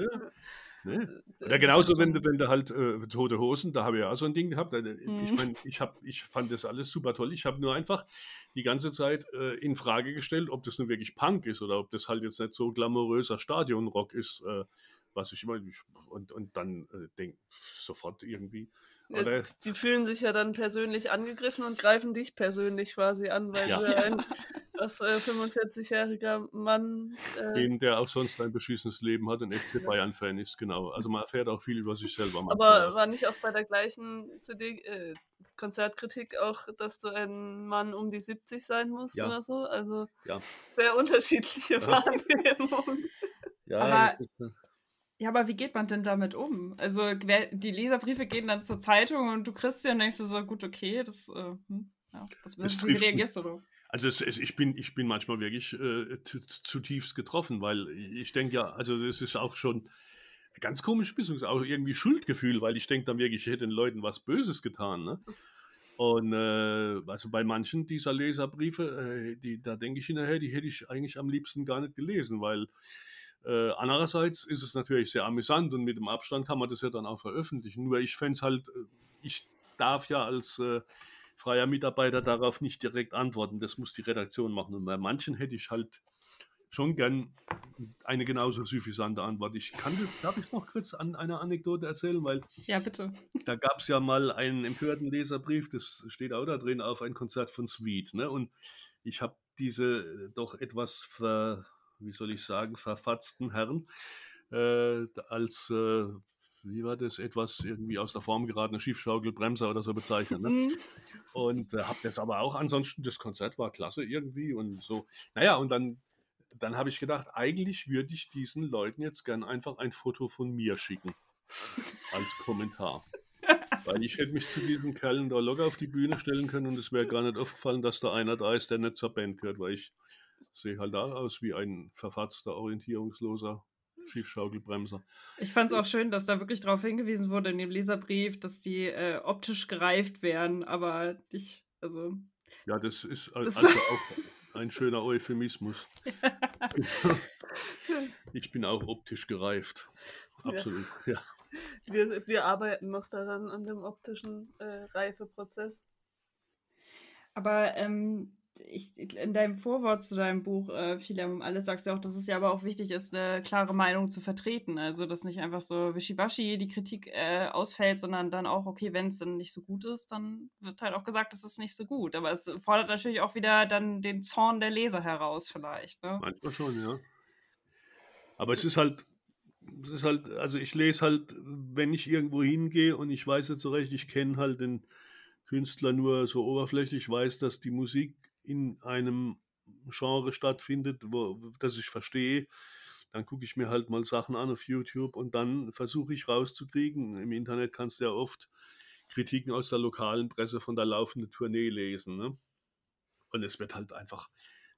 Ne? Oder genauso, wenn du, wenn du halt äh, tote Hosen, da habe ich ja auch so ein Ding gehabt. Äh, ich mhm. meine, ich, ich fand das alles super toll. Ich habe nur einfach die ganze Zeit äh, in Frage gestellt, ob das nun wirklich Punk ist oder ob das halt jetzt nicht so glamouröser Stadionrock ist, äh, was ich immer. Und, und dann äh, denke sofort irgendwie, oder? Sie fühlen sich ja dann persönlich angegriffen und greifen dich persönlich quasi an, weil ja. du ein was, äh, 45-jähriger Mann. Äh, Den, der auch sonst ein beschissenes Leben hat und FC Bayern-Fan ist, genau. Also man erfährt auch viel über sich selber. Manchmal. Aber war nicht auch bei der gleichen CD, äh, Konzertkritik auch, dass du ein Mann um die 70 sein musst ja. oder so? Also ja. sehr unterschiedliche ja. Wahrnehmungen. Ja, Aber ja, aber wie geht man denn damit um? Also die Leserbriefe gehen dann zur Zeitung und du kriegst sie und denkst du so, gut, okay, das, äh, hm, ja, was, das wie reagierst du darauf? Also es, es, ich, bin, ich bin manchmal wirklich äh, zutiefst getroffen, weil ich denke ja, also es ist auch schon ganz komisch bis auch irgendwie Schuldgefühl, weil ich denke dann wirklich, ich hätte den Leuten was Böses getan. Ne? Und äh, also bei manchen dieser Leserbriefe, äh, die, da denke ich hinterher, die hätte ich eigentlich am liebsten gar nicht gelesen, weil äh, andererseits ist es natürlich sehr amüsant und mit dem Abstand kann man das ja dann auch veröffentlichen. Nur ich fände es halt, äh, ich darf ja als äh, freier Mitarbeiter darauf nicht direkt antworten. Das muss die Redaktion machen. Und bei manchen hätte ich halt schon gern eine genauso suffisante Antwort. Ich kann darf ich noch kurz an eine Anekdote erzählen, weil ja bitte. Da gab es ja mal einen empörten Leserbrief, das steht auch da drin, auf ein Konzert von Sweet. Ne? Und ich habe diese doch etwas ver, wie soll ich sagen, verfatzten Herren äh, als, äh, wie war das, etwas irgendwie aus der Form geratene Schiefschaukelbremser oder so bezeichnet. Ne? Mhm. Und äh, habe das aber auch ansonsten, das Konzert war klasse irgendwie und so. Naja, und dann, dann habe ich gedacht, eigentlich würde ich diesen Leuten jetzt gern einfach ein Foto von mir schicken als Kommentar. Weil ich hätte mich zu diesen Kerlen da locker auf die Bühne stellen können und es wäre gar nicht aufgefallen, dass da einer da ist, der nicht zur Band gehört, weil ich sehe halt da aus wie ein verfatzter, orientierungsloser Schiefschaukelbremser. Ich fand es auch schön, dass da wirklich darauf hingewiesen wurde in dem Leserbrief, dass die äh, optisch gereift wären, aber ich, also. Ja, das ist das also auch ein schöner Euphemismus. ich bin auch optisch gereift. Absolut, ja. ja. Wir, wir arbeiten noch daran, an dem optischen äh, Reifeprozess. Aber ähm, ich, in deinem Vorwort zu deinem Buch, äh, viele um alles, sagst du auch, dass es ja aber auch wichtig ist, eine klare Meinung zu vertreten. Also, dass nicht einfach so wischiwaschi die Kritik äh, ausfällt, sondern dann auch, okay, wenn es dann nicht so gut ist, dann wird halt auch gesagt, es ist nicht so gut. Aber es fordert natürlich auch wieder dann den Zorn der Leser heraus, vielleicht. Ne? Manchmal schon, ja. Aber es ist halt, es ist halt, also ich lese halt, wenn ich irgendwo hingehe und ich weiß jetzt so recht, ich kenne halt den Künstler nur so oberflächlich, weiß, dass die Musik in einem Genre stattfindet, wo, das ich verstehe, dann gucke ich mir halt mal Sachen an auf YouTube und dann versuche ich rauszukriegen. Im Internet kannst du ja oft Kritiken aus der lokalen Presse von der laufenden Tournee lesen. Ne? Und es wird halt einfach,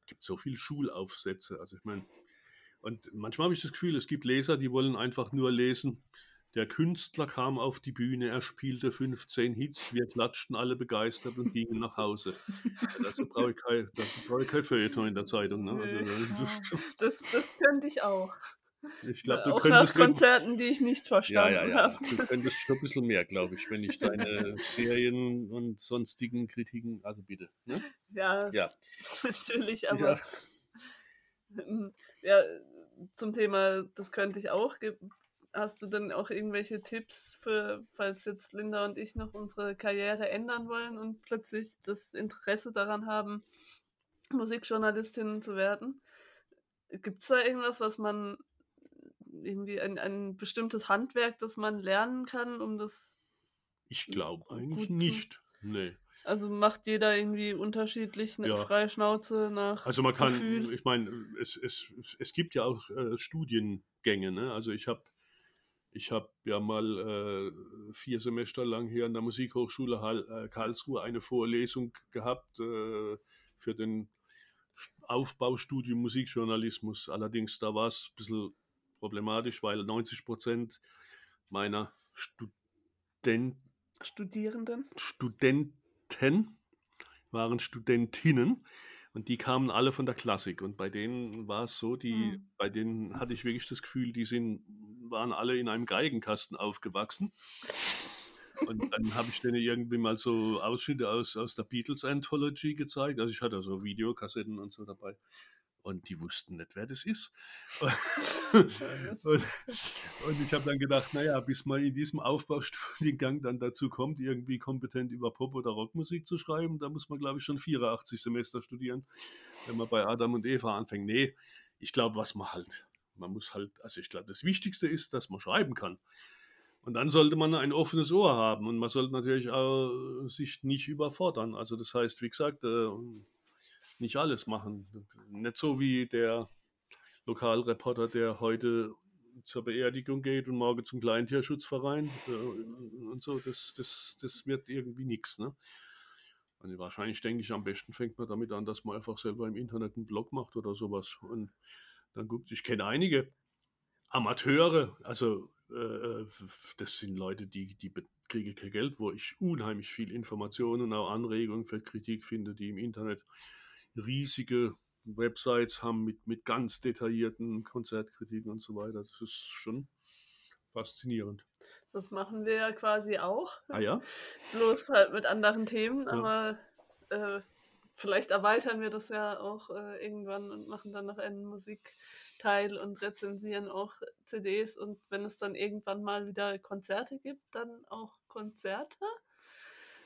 gibt so viele Schulaufsätze. Also ich meine, und manchmal habe ich das Gefühl, es gibt Leser, die wollen einfach nur lesen, der Künstler kam auf die Bühne, er spielte 15 Hits, wir klatschten alle begeistert und gingen nach Hause. Dazu brauche ich kein, brauche ich kein Feuilleton in der Zeitung. Ne? Also, das, das könnte ich auch. Ich glaube, du auch nach Konzerten, die ich nicht verstanden ja, ja, ja. habe. Du könntest schon ein bisschen mehr, glaube ich, wenn ich deine Serien und sonstigen Kritiken. Also bitte. Ne? Ja, Ja. natürlich, aber ja. zum Thema, das könnte ich auch. Hast du denn auch irgendwelche Tipps für, falls jetzt Linda und ich noch unsere Karriere ändern wollen und plötzlich das Interesse daran haben, Musikjournalistin zu werden? Gibt es da irgendwas, was man irgendwie ein, ein bestimmtes Handwerk, das man lernen kann, um das Ich glaube eigentlich zu- nicht. Nee. Also macht jeder irgendwie unterschiedlich eine Ja. freie Schnauze nach Also man kann, Gefühl. ich meine, es, es, es gibt ja auch äh, Studiengänge. Ne? Also ich habe ich hab ja mal äh, vier Semester lang hier an der Musikhochschule Hall, äh, Karlsruhe eine Vorlesung gehabt äh, für den Aufbaustudium Musikjournalismus. Allerdings da war es ein bisschen problematisch, weil 90 Prozent meiner Studenten Studierenden. Studenten waren Studentinnen und die kamen alle von der Klassik und bei denen war es so, die Hm. bei denen hatte ich wirklich das Gefühl, die sind waren alle in einem Geigenkasten aufgewachsen. Und dann habe ich denen irgendwie mal so Ausschnitte aus, aus der Beatles Anthology gezeigt. Also ich hatte so Videokassetten und so dabei. Und die wussten nicht, wer das ist. und, und ich habe dann gedacht, naja, bis man in diesem Aufbaustudiengang dann dazu kommt, irgendwie kompetent über Pop- oder Rockmusik zu schreiben, da muss man, glaube ich, schon 84 Semester studieren, wenn man bei Adam und Eva anfängt. Nee, ich glaube, was man halt, man muss halt, also ich glaube, das Wichtigste ist, dass man schreiben kann. Und dann sollte man ein offenes Ohr haben und man sollte natürlich auch sich nicht überfordern. Also das heißt, wie gesagt, äh, nicht alles machen. Nicht so wie der Lokalreporter, der heute zur Beerdigung geht und morgen zum Kleintierschutzverein äh, und so. Das, das, das wird irgendwie nichts. Ne? Und wahrscheinlich denke ich, am besten fängt man damit an, dass man einfach selber im Internet einen Blog macht oder sowas. Und dann guckt, ich kenne einige Amateure, also äh, das sind Leute, die, die kriegen kein Geld, wo ich unheimlich viel Informationen und auch Anregungen für Kritik finde, die im Internet riesige Websites haben mit, mit ganz detaillierten Konzertkritiken und so weiter. Das ist schon faszinierend. Das machen wir ja quasi auch. Ah ja? Bloß halt mit anderen Themen, Ja. aber äh, vielleicht erweitern wir das ja auch äh, irgendwann und machen dann noch einen Musikteil und rezensieren auch CDs und wenn es dann irgendwann mal wieder Konzerte gibt, dann auch Konzerte.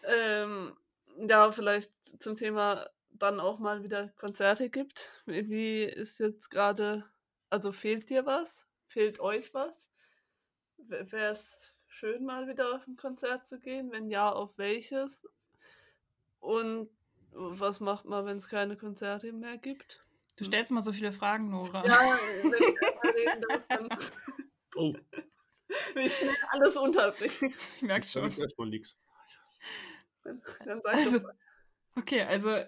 Ähm, ja, vielleicht zum Thema dann auch mal wieder Konzerte gibt. Wie wie ist jetzt gerade, also fehlt dir was? Fehlt euch was? Wäre es schön, mal wieder auf ein Konzert zu gehen? Wenn ja, auf welches? Und was macht man, wenn es keine Konzerte mehr gibt? Du stellst mal so viele Fragen, Nora. Ja, wenn ich erstmal reden darf, dann Oh, ich schnell alles unterbringen. Ich merke schon. ist erstmal nichts. Dann sag Also, mal. okay, also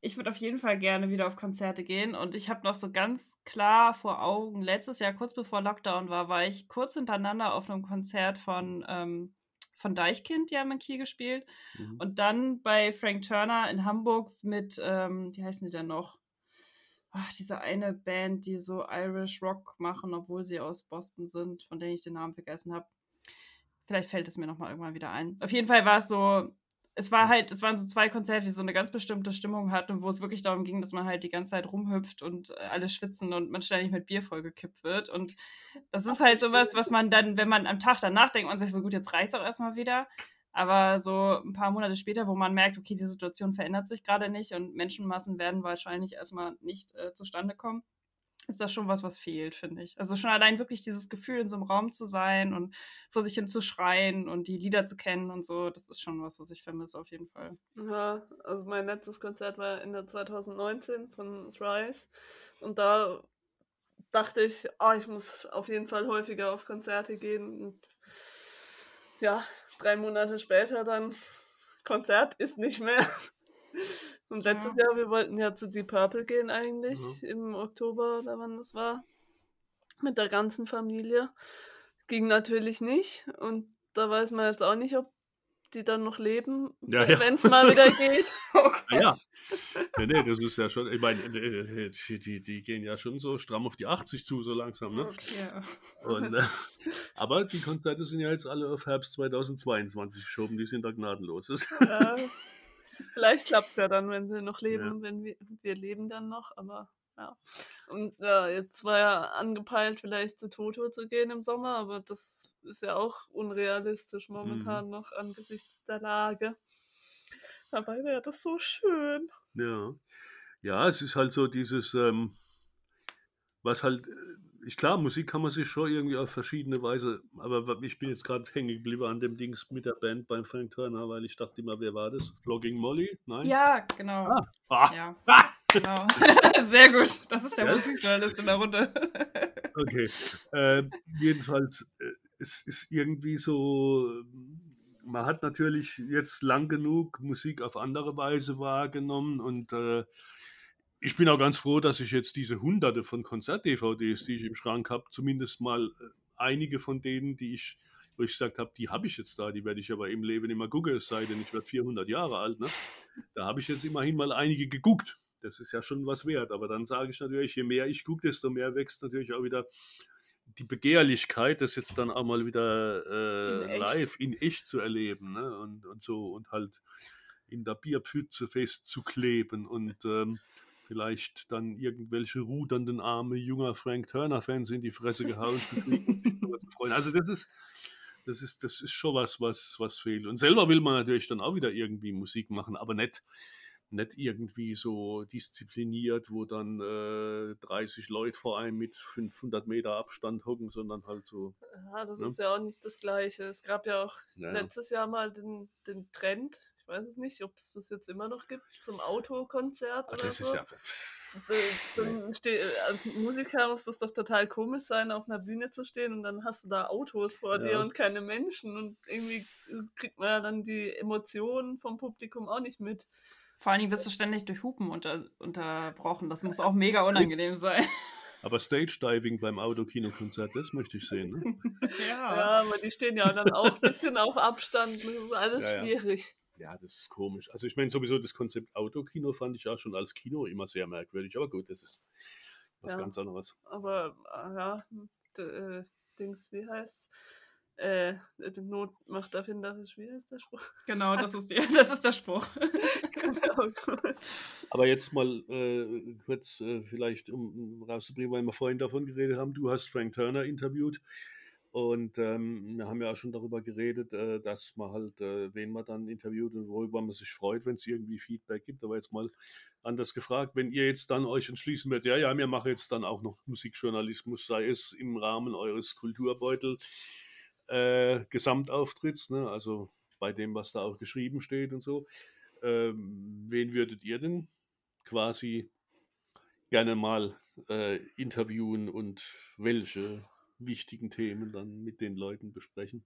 ich würde auf jeden Fall gerne wieder auf Konzerte gehen und ich habe noch so ganz klar vor Augen, letztes Jahr, kurz bevor Lockdown war, war ich kurz hintereinander auf einem Konzert von, ähm, von Deichkind, die haben in Kiel gespielt Mhm. und dann bei Frank Turner in Hamburg mit, ähm, wie heißen die denn noch? Ach, diese eine Band, die so Irish Rock machen, obwohl sie aus Boston sind, von denen ich den Namen vergessen habe. Vielleicht fällt es mir nochmal irgendwann wieder ein. Auf jeden Fall war es so, es war halt, es waren so zwei Konzerte, die so eine ganz bestimmte Stimmung hatten, wo es wirklich darum ging, dass man halt die ganze Zeit rumhüpft und äh, alle schwitzen und man ständig mit Bier vollgekippt wird. Und das ist halt sowas, was man dann, wenn man am Tag danach denkt, man sich so gut, jetzt reicht auch erstmal wieder. Aber so ein paar Monate später, wo man merkt, okay, die Situation verändert sich gerade nicht und Menschenmassen werden wahrscheinlich erstmal nicht äh, zustande kommen, ist das schon was, was fehlt, finde ich. Also schon allein wirklich dieses Gefühl, in so einem Raum zu sein und vor sich hin zu schreien und die Lieder zu kennen und so, das ist schon was, was ich vermisse auf jeden Fall. Ja, also mein letztes Konzert war in der 2019 von Thrice und da dachte ich, oh, ich muss auf jeden Fall häufiger auf Konzerte gehen und ja, drei Monate später dann Konzert ist nicht mehr. Und letztes ja. Jahr, wir wollten ja zu Deep Purple gehen eigentlich, mhm. im Oktober oder wann das war, mit der ganzen Familie. Ging natürlich nicht und da weiß man jetzt auch nicht, ob die dann noch leben, ja, ja. wenn es mal wieder geht. Oh Gott. Ja, nee, nee, das ist ja schon, ich meine, äh, die, die, die, gehen ja schon so stramm auf die 80 zu, so langsam, ne? Okay. Und, äh, aber die Konzerte sind ja jetzt alle auf Herbst 2022 geschoben, die sind da gnadenlos. Ja, Vielleicht klappt es ja dann, wenn sie noch leben, ja. wenn wir, wir leben dann noch, aber ja. Und ja, jetzt war ja angepeilt, vielleicht zu Toto zu gehen im Sommer, aber das ist ja auch unrealistisch momentan mhm. noch angesichts der Lage. Dabei wäre das so schön. Ja. Ja, es ist halt so dieses, ähm, was halt ist klar, Musik kann man sich schon irgendwie auf verschiedene Weise, aber ich bin jetzt gerade hängen geblieben an dem Dings mit der Band beim Frank Turner, weil ich dachte immer, wer war das? Flogging Molly? Nein? Ja, genau. Ah. Ah. Ja. Ah. Genau. Sehr gut. Das ist der ja? Musikjournalist in der Runde. okay. Äh, jedenfalls, äh, es ist irgendwie so, man hat natürlich jetzt lang genug Musik auf andere Weise wahrgenommen und äh, ich bin auch ganz froh, dass ich jetzt diese hunderte von Konzert-DVDs, die ich im Schrank habe, zumindest mal äh, einige von denen, die ich, wo ich gesagt habe, die habe ich jetzt da, die werde ich aber im Leben immer gucken, es sei denn, ich werde 400 Jahre alt. Ne? Da habe ich jetzt immerhin mal einige geguckt. Das ist ja schon was wert. Aber dann sage ich natürlich, je mehr ich gucke, desto mehr wächst natürlich auch wieder die Begehrlichkeit, das jetzt dann auch mal wieder äh, in live in echt zu erleben ne? und, und so und halt in der Bierpfütze festzukleben und ähm, vielleicht dann irgendwelche rudernden Arme junger Frank Turner-Fans in die Fresse gehauen Also das ist, das ist, das ist schon was, was, was fehlt. Und selber will man natürlich dann auch wieder irgendwie Musik machen, aber nicht, nicht irgendwie so diszipliniert, wo dann äh, 30 Leute vor einem mit 500 Meter Abstand hocken, sondern halt so. Ja, das ne? ist ja auch nicht das Gleiche. Es gab ja auch ja. letztes Jahr mal den, den Trend, ich weiß es nicht, ob es das jetzt immer noch gibt, zum Autokonzert oder das so. Ist ja dann steh, als Musiker muss das doch total komisch sein, auf einer Bühne zu stehen und dann hast du da Autos vor ja. dir und keine Menschen und irgendwie kriegt man ja dann die Emotionen vom Publikum auch nicht mit. Vor allem wirst du ständig durch Hupen unter, unterbrochen. Das muss auch mega unangenehm sein. Aber Stage Diving beim Autokinokonzert, das möchte ich sehen. Ne? ja. ja, aber die stehen ja dann auch ein bisschen auf Abstand. Das ist alles ja, schwierig ja, das ist komisch. Also ich meine sowieso das Konzept Autokino fand ich auch schon als Kino immer sehr merkwürdig, aber gut, das ist was ja, ganz anderes. Aber äh, ja, äh, Dings, wie heißt äh, die Not macht erfinderisch, wie heißt der Spruch? Genau, das ist, die, das ist der Spruch. genau, Aber jetzt mal äh, kurz äh, vielleicht, um rauszubringen, weil wir vorhin davon geredet haben, du hast Frank Turner interviewt. Und ähm, wir haben ja auch schon darüber geredet, äh, dass man halt, äh, wen man dann interviewt und worüber man sich freut, wenn es irgendwie Feedback gibt. Aber jetzt mal anders gefragt, wenn ihr jetzt dann euch entschließen werdet, ja, ja, wir machen jetzt dann auch noch Musikjournalismus, sei es im Rahmen eures Kulturbeutel äh, Gesamtauftritts, ne? also bei dem, was da auch geschrieben steht und so. Ähm, wen würdet ihr denn quasi gerne mal äh, interviewen und welche wichtigen Themen dann mit den Leuten besprechen.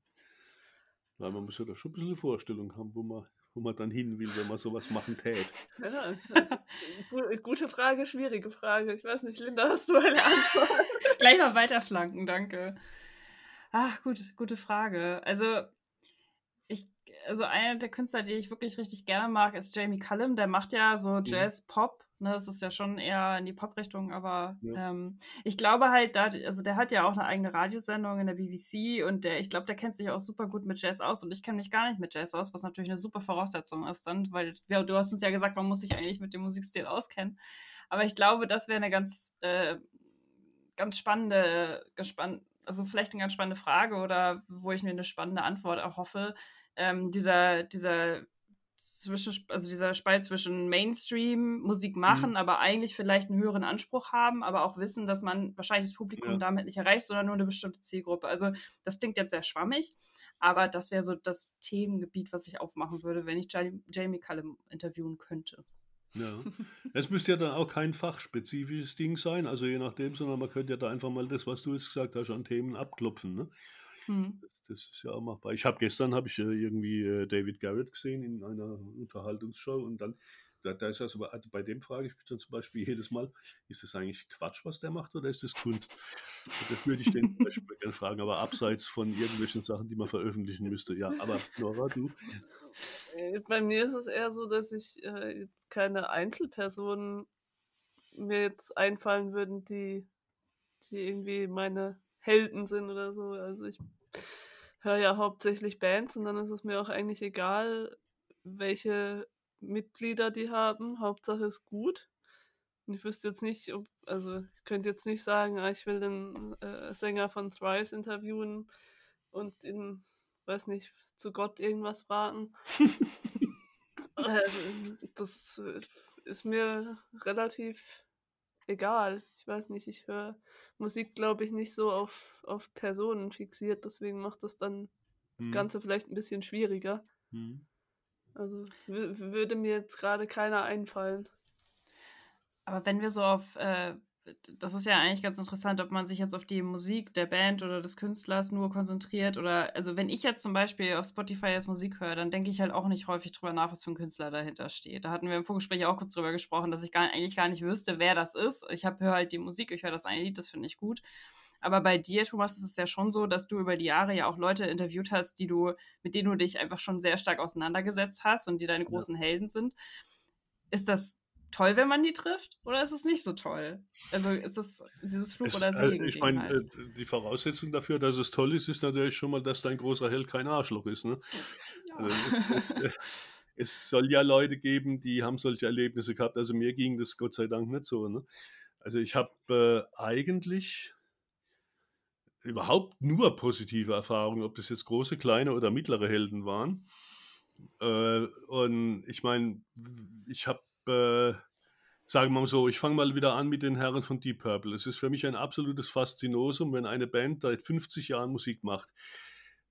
Weil man muss ja da schon ein bisschen eine Vorstellung haben, wo man, wo man dann hin will, wenn man sowas machen tät. Ja, also, gute Frage, schwierige Frage. Ich weiß nicht, Linda, hast du eine Antwort? Gleich mal weiterflanken, danke. Ach, gut, gute Frage. Also, ich, also einer der Künstler, die ich wirklich richtig gerne mag, ist Jamie Cullum. Der macht ja so mhm. Jazz-Pop Ne, das ist ja schon eher in die Pop-Richtung, aber ja. ähm, ich glaube halt, da, also der hat ja auch eine eigene Radiosendung in der BBC und der, ich glaube, der kennt sich auch super gut mit Jazz aus und ich kenne mich gar nicht mit Jazz aus, was natürlich eine super Voraussetzung ist dann, weil ja, du hast uns ja gesagt, man muss sich eigentlich mit dem Musikstil auskennen. Aber ich glaube, das wäre eine ganz, äh, ganz spannende, gespann also vielleicht eine ganz spannende Frage oder wo ich mir eine spannende Antwort erhoffe. Ähm, dieser, dieser zwischen, also dieser Spalt zwischen Mainstream, Musik mhm. machen, mhm. aber eigentlich vielleicht einen höheren Anspruch haben, aber auch wissen, dass man wahrscheinlich das Publikum ja. damit nicht erreicht, sondern nur eine bestimmte Zielgruppe. Also das klingt jetzt sehr schwammig, aber das wäre so das Themengebiet, was ich aufmachen würde, wenn ich Jamie Cullum interviewen könnte. Ja. Es müsste ja dann auch kein fachspezifisches Ding sein, also je nachdem, sondern man könnte ja da einfach mal das, was du jetzt gesagt hast, an Themen abklopfen. Ne? Hm. Das, das, ist ja auch machbar. Ich habe gestern habe ich äh, irgendwie äh, David Garrett gesehen in einer Unterhaltungsshow und dann da, da ist also, also bei dem frage ich mich dann zum Beispiel jedes Mal, ist das eigentlich Quatsch, was der macht, oder ist das Kunst? Das würde ich den zum Beispiel gerne fragen, aber abseits von irgendwelchen Sachen, die man veröffentlichen müsste. Ja, aber Nora, du? Äh, bei mir ist es eher so, dass ich äh, keine Einzelpersonen mir jetzt einfallen würden, die, die irgendwie meine Helden sind oder so. Also ich höre ja hauptsächlich Bands und dann ist es mir auch eigentlich egal, welche Mitglieder die haben. Hauptsache ist gut. Und ich wüsste jetzt nicht, ob, also ich könnte jetzt nicht sagen, ah, ich will den äh, Sänger von Thrice interviewen und in, weiß nicht, zu Gott irgendwas fragen. äh, das ist mir relativ egal. Ich weiß nicht, ich höre Musik, glaube ich, nicht so auf, auf Personen fixiert, deswegen macht das dann das hm. Ganze vielleicht ein bisschen schwieriger. Hm. Also würde mir jetzt gerade keiner einfallen. Aber wenn wir so auf, äh, das ist ja eigentlich ganz interessant, ob man sich jetzt auf die Musik der Band oder des Künstlers nur konzentriert oder, also wenn ich jetzt zum Beispiel auf Spotify jetzt Musik höre, dann denke ich halt auch nicht häufig drüber nach, was für ein Künstler dahinter steht. Da hatten wir im Vorgespräch auch kurz drüber gesprochen, dass ich gar, eigentlich gar nicht wüsste, wer das ist. Ich höre halt die Musik, ich höre das eine Lied, das finde ich gut. Aber bei dir, Thomas, ist es ja schon so, dass du über die Jahre ja auch Leute interviewt hast, die du, mit denen du dich einfach schon sehr stark auseinandergesetzt hast und die deine großen ja. Helden sind. Ist das toll, wenn man die trifft, oder ist es nicht so toll? Also ist es dieses Fluch oder äh, Segen? ich meine, halt? die Voraussetzung dafür, dass es toll ist, ist natürlich schon mal, dass dein großer Held kein Arschloch ist. Ne? Ja. Also, es, es, es, soll ja Leute geben, die haben solche Erlebnisse gehabt. Also mir ging das Gott sei Dank nicht so. Ne? Also ich habe äh, eigentlich überhaupt nur positive Erfahrungen, ob das jetzt große, kleine oder mittlere Helden waren. Äh, und ich meine, ich habe, äh, sagen wir mal so, ich fange mal wieder an mit den Herren von Deep Purple. Es ist für mich ein absolutes Faszinosum, wenn eine Band seit 50 Jahren Musik macht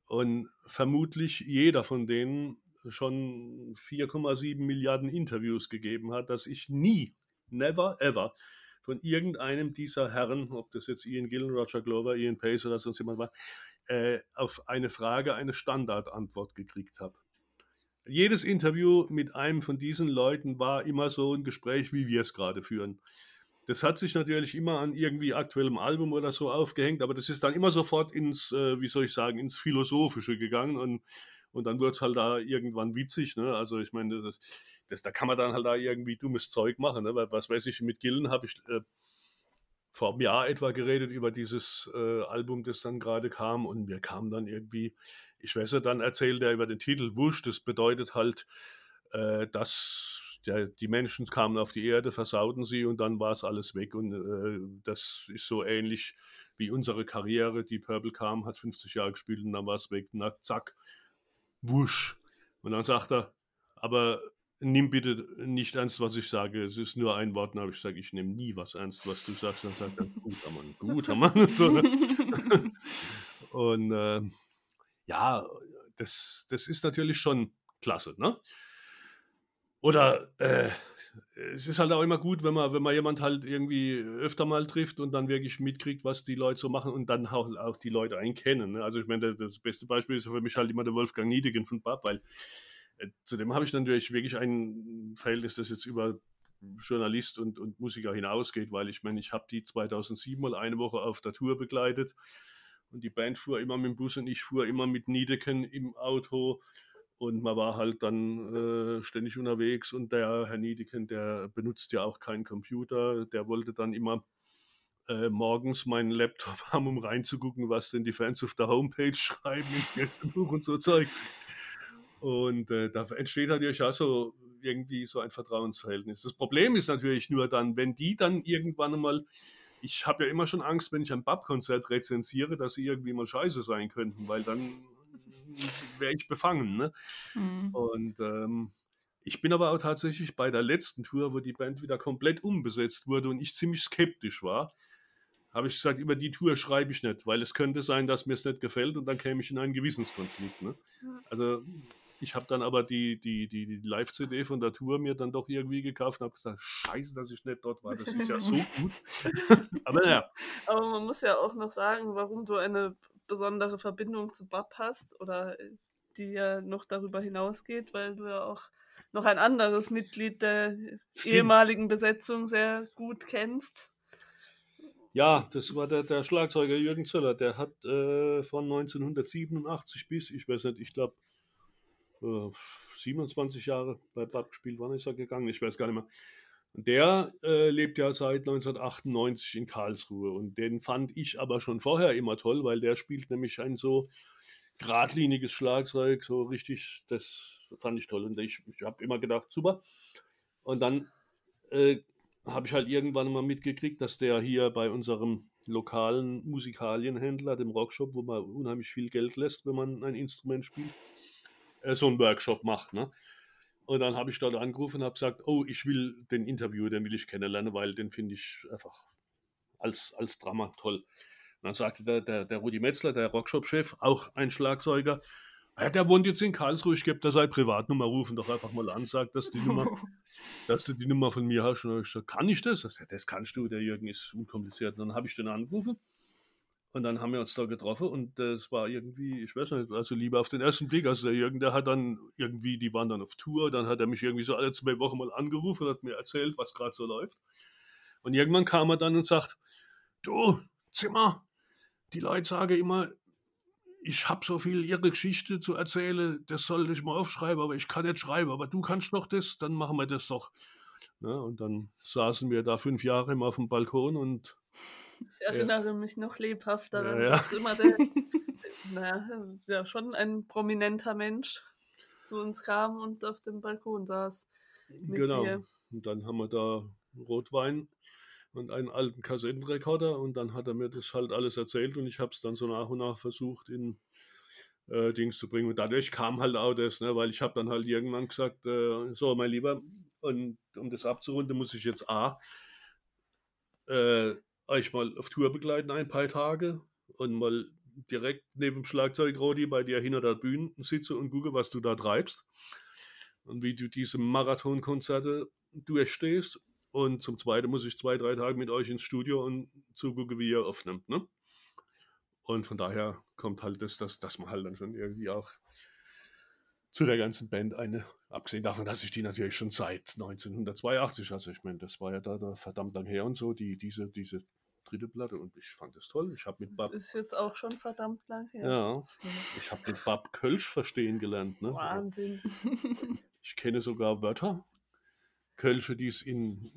und vermutlich jeder von denen schon 4,7 Milliarden Interviews gegeben hat, dass ich nie, never, ever von irgendeinem dieser Herren, ob das jetzt Ian Gillen, Roger Glover, Ian Pace oder sonst jemand war, äh, auf eine Frage eine Standardantwort gekriegt habe. Jedes Interview mit einem von diesen Leuten war immer so ein Gespräch, wie wir es gerade führen. Das hat sich natürlich immer an irgendwie aktuellem Album oder so aufgehängt, aber das ist dann immer sofort ins, äh, wie soll ich sagen, ins Philosophische gegangen und, und dann wird es halt da irgendwann witzig. Ne? Also ich meine, das das, da kann man dann halt da irgendwie dummes Zeug machen. Ne? Was weiß ich, mit Gillen habe ich äh, vor einem Jahr etwa geredet über dieses äh, Album, das dann gerade kam und mir kam dann irgendwie, ich weiß nicht, dann erzählt er über den Titel Wusch, das bedeutet halt, äh, dass der, die Menschen kamen auf die Erde, versauten sie und dann war es alles weg und äh, das ist so ähnlich wie unsere Karriere, die Purple kam, hat 50 Jahre gespielt und dann war es weg, na zack, wusch. Und dann sagt er, aber nimm bitte nicht ernst, was ich sage. Es ist nur ein Wort, aber ich sage, ich nehme nie was ernst, was du sagst. Dann sagt er, guter Mann, guter Mann. Und, so, ne? und äh, ja, das, das ist natürlich schon klasse. Ne? Oder äh, es ist halt auch immer gut, wenn man, wenn man jemand halt irgendwie öfter mal trifft und dann wirklich mitkriegt, was die Leute so machen und dann auch, auch die Leute einen kennen. Ne? Also ich meine, das beste Beispiel ist für mich halt immer der Wolfgang Niedegen von Bab, weil äh, zudem habe ich natürlich wirklich ein Verhältnis, das jetzt über Journalist und, und Musiker hinausgeht, weil ich meine, ich habe die 2007 mal eine Woche auf der Tour begleitet und die Band fuhr immer mit dem Bus und ich fuhr immer mit Niedeken im Auto und man war halt dann äh, ständig unterwegs und der Herr Niedeken, der benutzt ja auch keinen Computer, der wollte dann immer äh, morgens meinen Laptop haben, um reinzugucken, was denn die Fans auf der Homepage schreiben ins Gästebuch und so Zeug. Und äh, da entsteht natürlich auch so irgendwie so ein Vertrauensverhältnis. Das Problem ist natürlich nur dann, wenn die dann irgendwann einmal, ich habe ja immer schon Angst, wenn ich ein Bab-Konzert rezensiere, dass sie irgendwie mal scheiße sein könnten, weil dann wäre ich befangen. Ne? Mhm. Und ähm, Ich bin aber auch tatsächlich bei der letzten Tour, wo die Band wieder komplett umbesetzt wurde und ich ziemlich skeptisch war, habe ich gesagt, über die Tour schreibe ich nicht, weil es könnte sein, dass mir es nicht gefällt und dann käme ich in einen Gewissenskonflikt. Ne? Also ich habe dann aber die, die, die, die Live-CD von der Tour mir dann doch irgendwie gekauft und habe gesagt, scheiße, dass ich nicht dort war, das ist ja so gut. aber naja. Aber man muss ja auch noch sagen, warum du eine besondere Verbindung zu Bab hast oder die ja noch darüber hinausgeht, weil du ja auch noch ein anderes Mitglied der Stimmt. ehemaligen Besetzung sehr gut kennst. Ja, das war der, der Schlagzeuger Jürgen Zöller. Der hat äh, von 1987 bis, ich weiß nicht, ich glaube, 27 Jahre bei Bad gespielt. Wann ist er gegangen? Ich weiß gar nicht mehr. Der äh, lebt ja seit 1998 in Karlsruhe. Und den fand ich aber schon vorher immer toll, weil der spielt nämlich ein so geradliniges Schlagzeug, so richtig, das fand ich toll. Und ich, ich habe immer gedacht, super. Und dann äh, habe ich halt irgendwann mal mitgekriegt, dass der hier bei unserem lokalen Musikalienhändler, dem Rockshop, wo man unheimlich viel Geld lässt, wenn man ein Instrument spielt, äh, so einen Workshop macht. Ne? Und dann habe ich dort angerufen und habe gesagt, oh, ich will den Interview, den will ich kennenlernen, weil den finde ich einfach als, als Drama toll. Und dann sagte der, der, der Rudi Metzler, der Rockshop-Chef, auch ein Schlagzeuger, ja, der wohnt jetzt in Karlsruhe, ich gebe da seine Privatnummer, rufen doch einfach mal an, sagt, dass, die Nummer, dass du die Nummer von mir hast. Und ich gesagt, kann ich das? das? Das kannst du, der Jürgen ist unkompliziert. Und dann habe ich den angerufen und dann haben wir uns da getroffen und das war irgendwie, ich weiß nicht, also lieber auf den ersten Blick. Also der Jürgen, der hat dann irgendwie, die waren dann auf Tour, dann hat er mich irgendwie so alle zwei Wochen mal angerufen und hat mir erzählt, was gerade so läuft. Und irgendwann kam er dann und sagt, du, Zimmer, die Leute sagen immer, ich habe so viel ihre Geschichte zu erzählen, das sollte ich mal aufschreiben, aber ich kann nicht schreiben, aber du kannst doch das, dann machen wir das doch. Ja, und dann saßen wir da fünf Jahre immer auf dem Balkon und. Ich erinnere ja. mich noch lebhaft daran, ja, dass immer der, naja, ja, schon ein prominenter Mensch zu uns kam und auf dem Balkon saß. genau. Dir. Und dann haben wir da Rotwein und einen alten Kassettenrekorder und dann hat er mir das halt alles erzählt und ich habe es dann so nach und nach versucht in äh, Dings zu bringen. Und dadurch kam halt auch das, ne, weil ich habe dann halt irgendwann gesagt, äh, so mein Lieber, und um das abzurunden, muss ich jetzt A, äh, euch mal auf Tour begleiten ein paar Tage und mal direkt neben dem Schlagzeug Rodi bei dir hinter der Bühne sitze und gucke, was du da treibst und wie du diese Marathonkonzerte durchstehst und zum Zweiten muss ich zwei, drei Tage mit euch ins Studio und zugucken, wie ihr aufnimmt. Ne? Und von daher kommt halt das, dass, dass man halt dann schon irgendwie auch zu der ganzen Band eine, abgesehen davon, dass ich die natürlich schon seit 1982, also ich meine, das war ja da, da verdammt lang her und so, die, diese, diese dritte Platte und ich fand das toll. Ich habe mit Bab. Das ist jetzt auch schon verdammt lang her. Ja, ich habe mit Bab Kölsch verstehen gelernt. Ne? Wahnsinn. Ich kenne sogar Wörter, Kölsche, die es in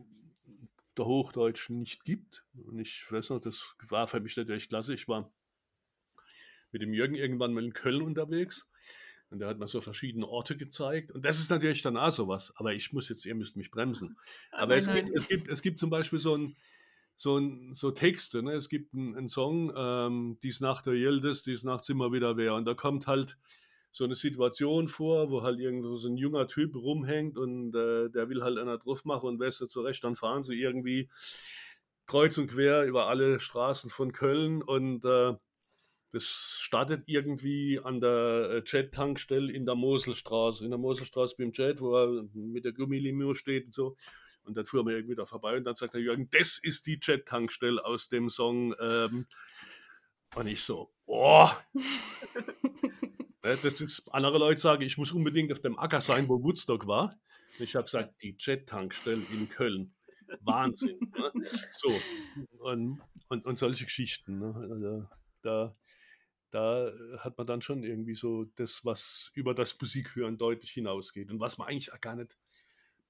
der Hochdeutschen nicht gibt. Und ich weiß noch, das war für mich natürlich klasse. Ich war mit dem Jürgen irgendwann mal in Köln unterwegs. Und der hat mir so verschiedene Orte gezeigt. Und das ist natürlich dann auch sowas. Aber ich muss jetzt, ihr müsst mich bremsen. Aber es gibt, es, gibt, es gibt zum Beispiel so ein, so, so Texte. Ne? Es gibt einen, Song, ähm, Dies Nacht der Yildiz, Dies Nacht immer wieder wer. Und da kommt halt so eine Situation vor, wo halt irgendwo so ein junger Typ rumhängt und äh, der will halt einer drauf machen und weißt du zurecht, dann fahren sie irgendwie kreuz und quer über alle Straßen von Köln und äh, das startet irgendwie an der äh, Jet-Tankstelle in der Moselstraße, in der Moselstraße beim Jet, wo er mit der Gummilimo steht und so. Und dann fuhren wir irgendwie da vorbei und dann sagt der Jürgen, das ist die Jet-Tankstelle aus dem Song. Ähm, und ich so, boah. Ne, das ist, andere Leute sagen, ich muss unbedingt auf dem Acker sein, wo Woodstock war. Ich habe gesagt, die Jet-Tankstelle in Köln. Wahnsinn. ne? So, und, und, und, solche Geschichten. Ne? Also, da, da hat man dann schon irgendwie so das, was über das Musikhören deutlich hinausgeht und was man eigentlich gar nicht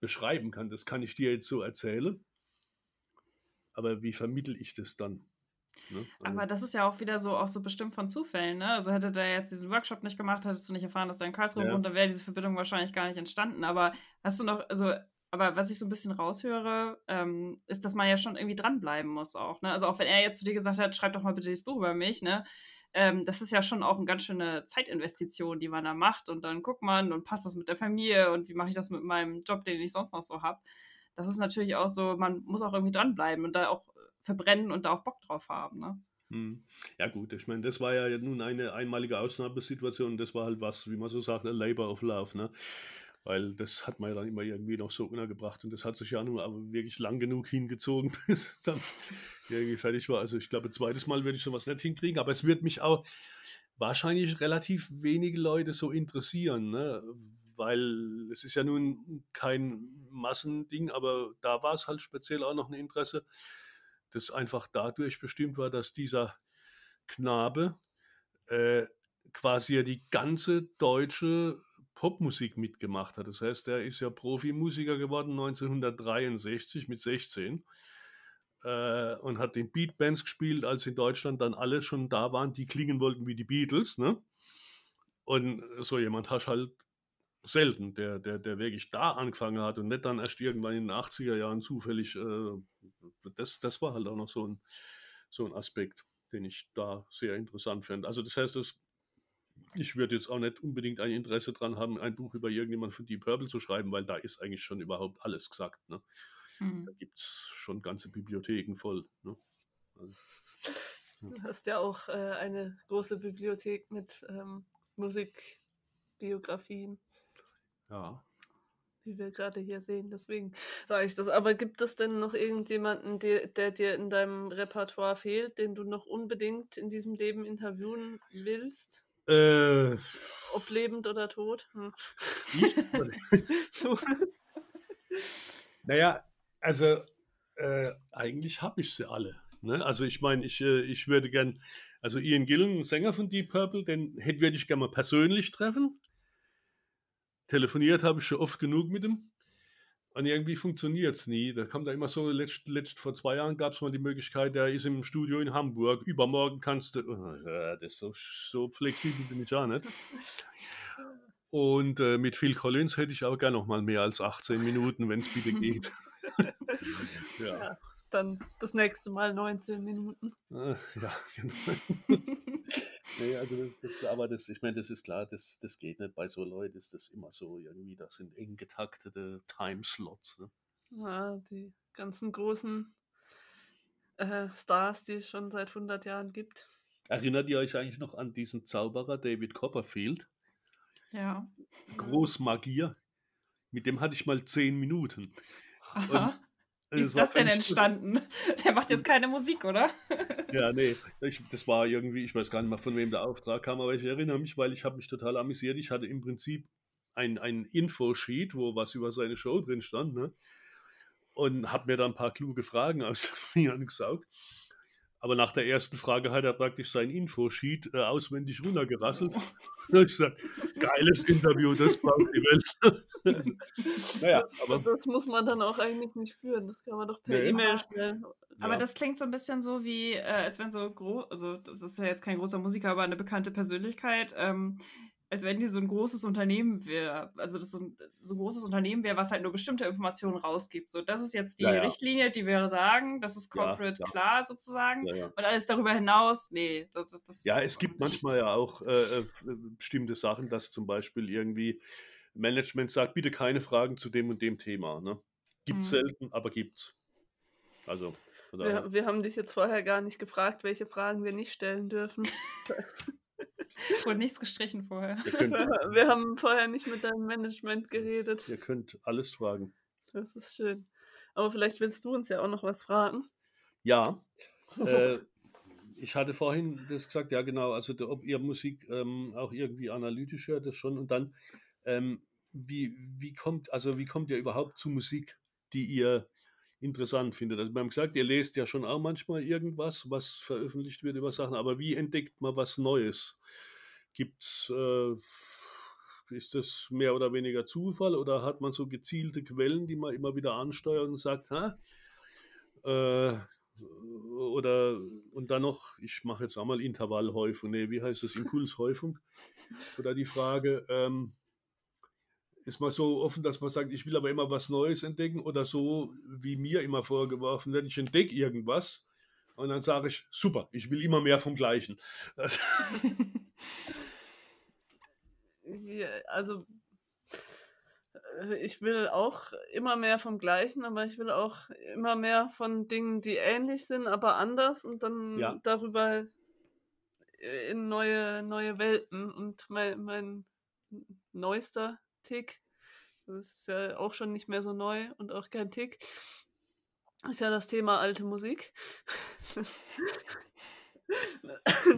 beschreiben kann. Das kann ich dir jetzt so erzählen. Aber wie vermittel ich das dann? Ne? Aber das ist ja auch wieder so, auch so bestimmt von Zufällen, ne? Also hätte der jetzt diesen Workshop nicht gemacht, hättest du nicht erfahren, dass er in Karlsruhe ja. wohnt, dann wäre diese Verbindung wahrscheinlich gar nicht entstanden. Aber hast du noch, also, aber was ich so ein bisschen raushöre, ähm, ist, dass man ja schon irgendwie dranbleiben muss auch, ne? Also auch wenn er jetzt zu dir gesagt hat, schreib doch mal bitte dieses Buch über mich, ne? Ähm, das ist ja schon auch eine ganz schöne Zeitinvestition, die man da macht. Und dann guckt man und passt das mit der Familie und wie mache ich das mit meinem Job, den ich sonst noch so habe. Das ist natürlich auch so, man muss auch irgendwie dranbleiben und da auch verbrennen und da auch Bock drauf haben. Ne? Hm. Ja gut, ich meine, das war ja nun eine einmalige Ausnahmesituation. Das war halt was, wie man so sagt, a Labor of Love. Ne? Weil das hat man ja dann immer irgendwie noch so untergebracht und das hat sich ja nun aber wirklich lang genug hingezogen, bis dann irgendwie fertig war. Also ich glaube, zweites Mal würde ich sowas nicht hinkriegen, aber es wird mich auch wahrscheinlich relativ wenige Leute so interessieren, ne? weil es ist ja nun kein Massending, aber da war es halt speziell auch noch ein Interesse, das einfach dadurch bestimmt war, dass dieser Knabe äh, quasi ja die ganze deutsche Popmusik mitgemacht hat. Das heißt, er ist ja Profimusiker geworden 1963 mit 16 äh, und hat in Beatbands gespielt, als in Deutschland dann alle schon da waren, die klingen wollten wie die Beatles. Ne? Und so jemand hast halt selten, der, der, der wirklich da angefangen hat und nicht dann erst irgendwann in den 80er Jahren zufällig. Äh, das, das war halt auch noch so ein, so ein Aspekt, den ich da sehr interessant finde. Also das heißt, es ich würde jetzt auch nicht unbedingt ein Interesse daran haben, ein Buch über irgendjemand von Deep Purple zu schreiben, weil da ist eigentlich schon überhaupt alles gesagt. Ne? Mhm. Da gibt es schon ganze Bibliotheken voll. Ne? Also, ja. Du hast ja auch äh, eine große Bibliothek mit ähm, Musikbiografien. Ja. Wie wir gerade hier sehen, deswegen sage ich das. Aber gibt es denn noch irgendjemanden, der, der dir in deinem Repertoire fehlt, den du noch unbedingt in diesem Leben interviewen willst? Äh, Ob lebend oder tot? Hm. naja, also äh, eigentlich habe ich sie alle. Ne? Also ich meine, ich, äh, ich würde gern, also Ian Gillen, Sänger von Deep Purple, den hätte würde ich gerne mal persönlich treffen. Telefoniert habe ich schon oft genug mit ihm. Und irgendwie funktioniert es nie. Da kommt da immer so, letzt, letzt vor zwei Jahren gab es mal die Möglichkeit, der ist im Studio in Hamburg, übermorgen kannst du, äh, das ist so, so flexibel bin ich auch nicht. Und äh, mit Phil Collins hätte ich auch gerne noch mal mehr als 18 Minuten, wenn es bitte geht. ja. ja dann das nächste Mal 19 Minuten. Ah, ja, genau. nee, also das, aber das, ich meine, das ist klar, das, das geht nicht. Bei so Leuten ist das immer so irgendwie, das sind eng getaktete Timeslots. Ne? Ja, die ganzen großen äh, Stars, die es schon seit 100 Jahren gibt. Erinnert ihr euch eigentlich noch an diesen Zauberer David Copperfield? Ja. Großmagier. Mit dem hatte ich mal 10 Minuten. Aha. Und wie ist das, denn entstanden? Der macht jetzt keine Musik, oder? ja, nee, ich, das war irgendwie, ich weiß gar nicht mehr, von wem der Auftrag kam, aber ich erinnere mich, weil ich habe mich total amüsiert. Ich hatte im Prinzip ein, ein Infosheet, wo was über seine Show drin stand, ne? und habe mir da ein paar kluge Fragen aus den Fingern gesaugt. Aber nach der ersten Frage hat er praktisch sein Infosheet äh, auswendig runtergerasselt. Und ich gesagt, geiles Interview, das braucht die Welt. also, naja, das, aber, das muss man dann auch eigentlich nicht führen. Das kann man doch per nee. E-Mail stellen. Aber ja. das klingt so ein bisschen so wie, äh, als wenn so groß, also das ist ja jetzt kein großer Musiker, aber eine bekannte Persönlichkeit, ähm, als wenn die so ein großes Unternehmen wäre, also das so ein, so ein großes Unternehmen wäre, was halt nur bestimmte Informationen rausgibt. So, das ist jetzt die ja, ja. Richtlinie, die wir sagen, das ist corporate ja, klar sozusagen. Und alles darüber hinaus, nee. Das, das ja, es gibt manchmal ja auch äh, äh, bestimmte Sachen, dass zum Beispiel irgendwie Management sagt, bitte keine Fragen zu dem und dem Thema. Ne? Gibt mhm. selten, aber gibt's. Also. Wir, wir haben dich jetzt vorher gar nicht gefragt, welche Fragen wir nicht stellen dürfen. Wurde nichts gestrichen vorher. Wir haben vorher nicht mit deinem Management geredet. Ihr könnt alles fragen. Das ist schön. Aber vielleicht willst du uns ja auch noch was fragen. Ja. Äh, ich hatte vorhin das gesagt, ja genau, also ob ihr Musik ähm, auch irgendwie analytisch hört, das schon. Und dann, ähm, wie, wie kommt, also wie kommt ihr überhaupt zu Musik, die ihr interessant findet. Also wir haben gesagt, ihr lest ja schon auch manchmal irgendwas, was veröffentlicht wird über Sachen, aber wie entdeckt man was Neues? Gibt's, äh, ist das mehr oder weniger Zufall oder hat man so gezielte Quellen, die man immer wieder ansteuert und sagt, ha? Äh, oder und dann noch, ich mache jetzt einmal Intervallhäufung, nee, wie heißt das, Impulshäufung? Oder die Frage, ähm, ist man so offen, dass man sagt, ich will aber immer was Neues entdecken oder so, wie mir immer vorgeworfen wird, ich entdecke irgendwas Und dann sage ich, super, ich will immer mehr vom Gleichen. also ich will auch immer mehr vom Gleichen, aber ich will auch immer mehr von Dingen, die ähnlich sind, aber anders und dann ja. darüber in neue, neue Welten. Und mein, mein neuester Tick, das ist ja auch schon nicht mehr so neu und auch kein Tick, ist ja das Thema alte Musik.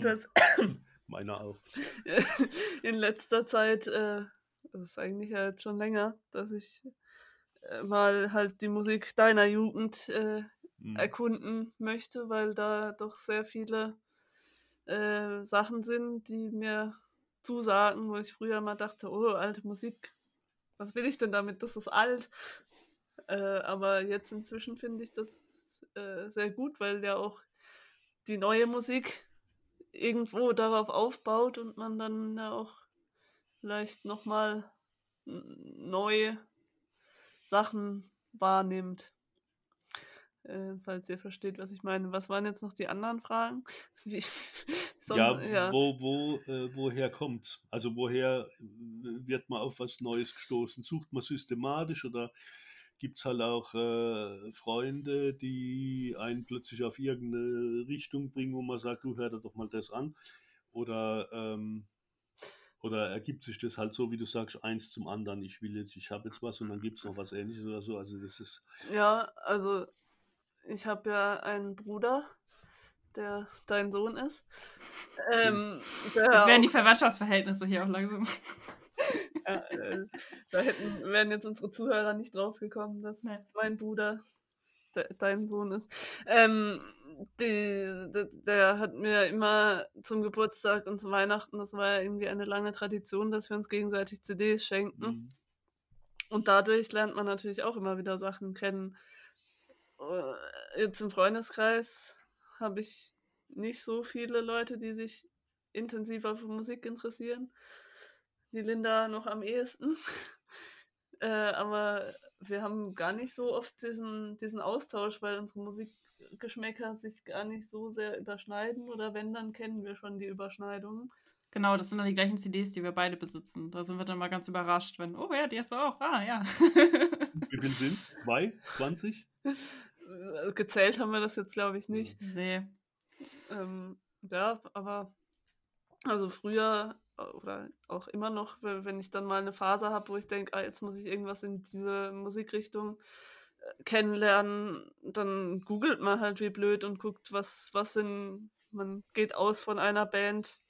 das, Meiner auch. In letzter Zeit, äh, das ist eigentlich jetzt schon länger, dass ich äh, mal halt die Musik deiner Jugend äh, mhm. erkunden möchte, weil da doch sehr viele äh, Sachen sind, die mir zusagen, wo ich früher mal dachte, oh, alte Musik, was will ich denn damit? Das ist alt. Äh, aber jetzt inzwischen finde ich das äh, sehr gut, weil ja auch die neue Musik irgendwo darauf aufbaut und man dann ja auch vielleicht nochmal neue Sachen wahrnimmt. Äh, falls ihr versteht, was ich meine. Was waren jetzt noch die anderen Fragen? Wie, so, ja, ja, Wo, wo, äh, woher kommt Also woher äh, wird man auf was Neues gestoßen? Sucht man systematisch oder gibt es halt auch äh, Freunde, die einen plötzlich auf irgendeine Richtung bringen, wo man sagt, du hör dir doch mal das an? Oder ähm, oder ergibt sich das halt so, wie du sagst, eins zum anderen? Ich will jetzt, ich habe jetzt was und dann gibt es noch was ähnliches oder so. Also das ist. Ja, also ich habe ja einen Bruder, der dein Sohn ist. Ähm, Jetzt werden die Verwandtschaftsverhältnisse hier auch langsam. ja, äh, da hätten, wären jetzt unsere Zuhörer nicht drauf gekommen, dass nee. mein Bruder de, dein Sohn ist. Ähm, die, de, der hat mir immer zum Geburtstag und zu Weihnachten, das war ja irgendwie eine lange Tradition, dass wir uns gegenseitig CDs schenken. Mhm. Und dadurch lernt man natürlich auch immer wieder Sachen kennen. Jetzt im Freundeskreis habe ich nicht so viele Leute, die sich intensiver für Musik interessieren. Die Linda noch am ehesten. äh, aber wir haben gar nicht so oft diesen, diesen Austausch, weil unsere Musikgeschmäcker sich gar nicht so sehr überschneiden. Oder wenn, dann kennen wir schon die Überschneidungen. Genau, das sind dann die gleichen CDs, die wir beide besitzen. Da sind wir dann mal ganz überrascht, wenn, oh ja, die hast du auch. Ah, ja. Wie viel sind? Zwei? 20? Äh, gezählt haben wir das jetzt, glaube ich, nicht. Nee. Ähm, ja, aber also früher oder auch immer noch, wenn ich dann mal eine Phase habe, wo ich denke, ah, jetzt muss ich irgendwas in diese Musikrichtung äh, kennenlernen, dann googelt man halt wie blöd und guckt, was, was sind, man geht aus von einer Band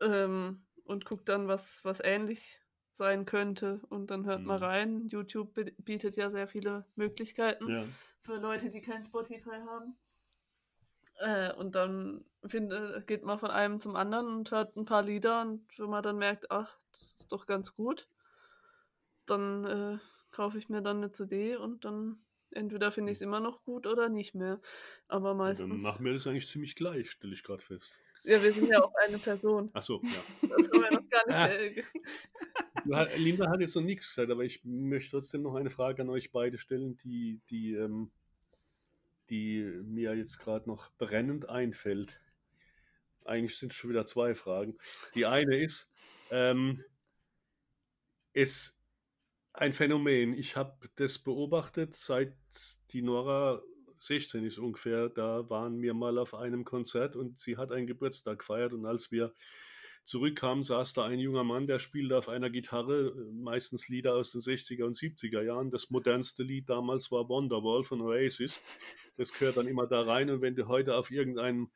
ähm, und guckt dann, was, was ähnlich sein könnte. Und dann hört mhm. mal rein. YouTube bietet ja sehr viele Möglichkeiten ja. Für Leute, die kein Spotify haben. Äh, und dann find, geht man von einem zum anderen und hört ein paar Lieder und wenn man dann merkt, ach, das ist doch ganz gut, dann äh, kaufe ich mir dann eine CD und dann entweder finde ich es immer noch gut oder nicht mehr. Aber meistens. dann machen wir das eigentlich ziemlich gleich, stelle ich gerade fest. Ja, wir sind ja auch eine Person. Ach so, ja. Das haben wir noch gar nicht. Äh, Linda hat jetzt noch nichts gesagt, aber ich möchte trotzdem noch eine Frage an euch beide stellen, die, die, ähm, die mir jetzt gerade noch brennend einfällt. Eigentlich sind es schon wieder zwei Fragen. Die eine ist, ähm, ist ein Phänomen. Ich habe das beobachtet, seit die Nora 16 ist ungefähr, da waren wir mal auf einem Konzert und sie hat einen Geburtstag gefeiert und als wir zurückkamen, saß da ein junger Mann, der spielte auf einer Gitarre, meistens Lieder aus den 60er und 70er Jahren. Das modernste Lied damals war Wonderwall von Oasis. Das gehört dann immer da rein und wenn du heute auf irgendeinem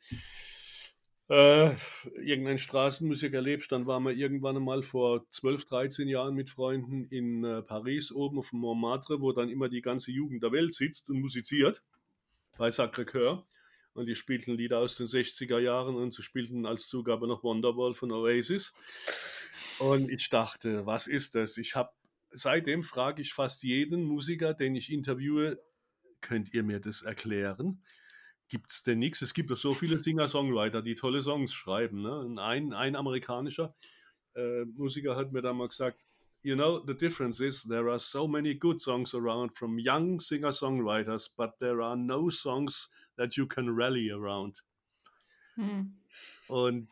äh, irgendein Straßenmusik erlebst, dann waren wir irgendwann einmal vor 12, 13 Jahren mit Freunden in äh, Paris oben auf dem Montmartre, wo dann immer die ganze Jugend der Welt sitzt und musiziert bei Sacré-Cœur. Und die spielten Lieder aus den 60er Jahren und sie spielten als Zugabe noch Wonderwall von Oasis. Und ich dachte, was ist das? Ich habe seitdem frage ich fast jeden Musiker, den ich interviewe, könnt ihr mir das erklären? Gibt es denn nichts? Es gibt doch so viele Singer-Songwriter, die tolle Songs schreiben. Ne? Ein, ein amerikanischer äh, Musiker hat mir da mal gesagt, you know, the difference is there are so many good songs around from young singer songwriters, but there are no songs that you can rally around. Hm. Und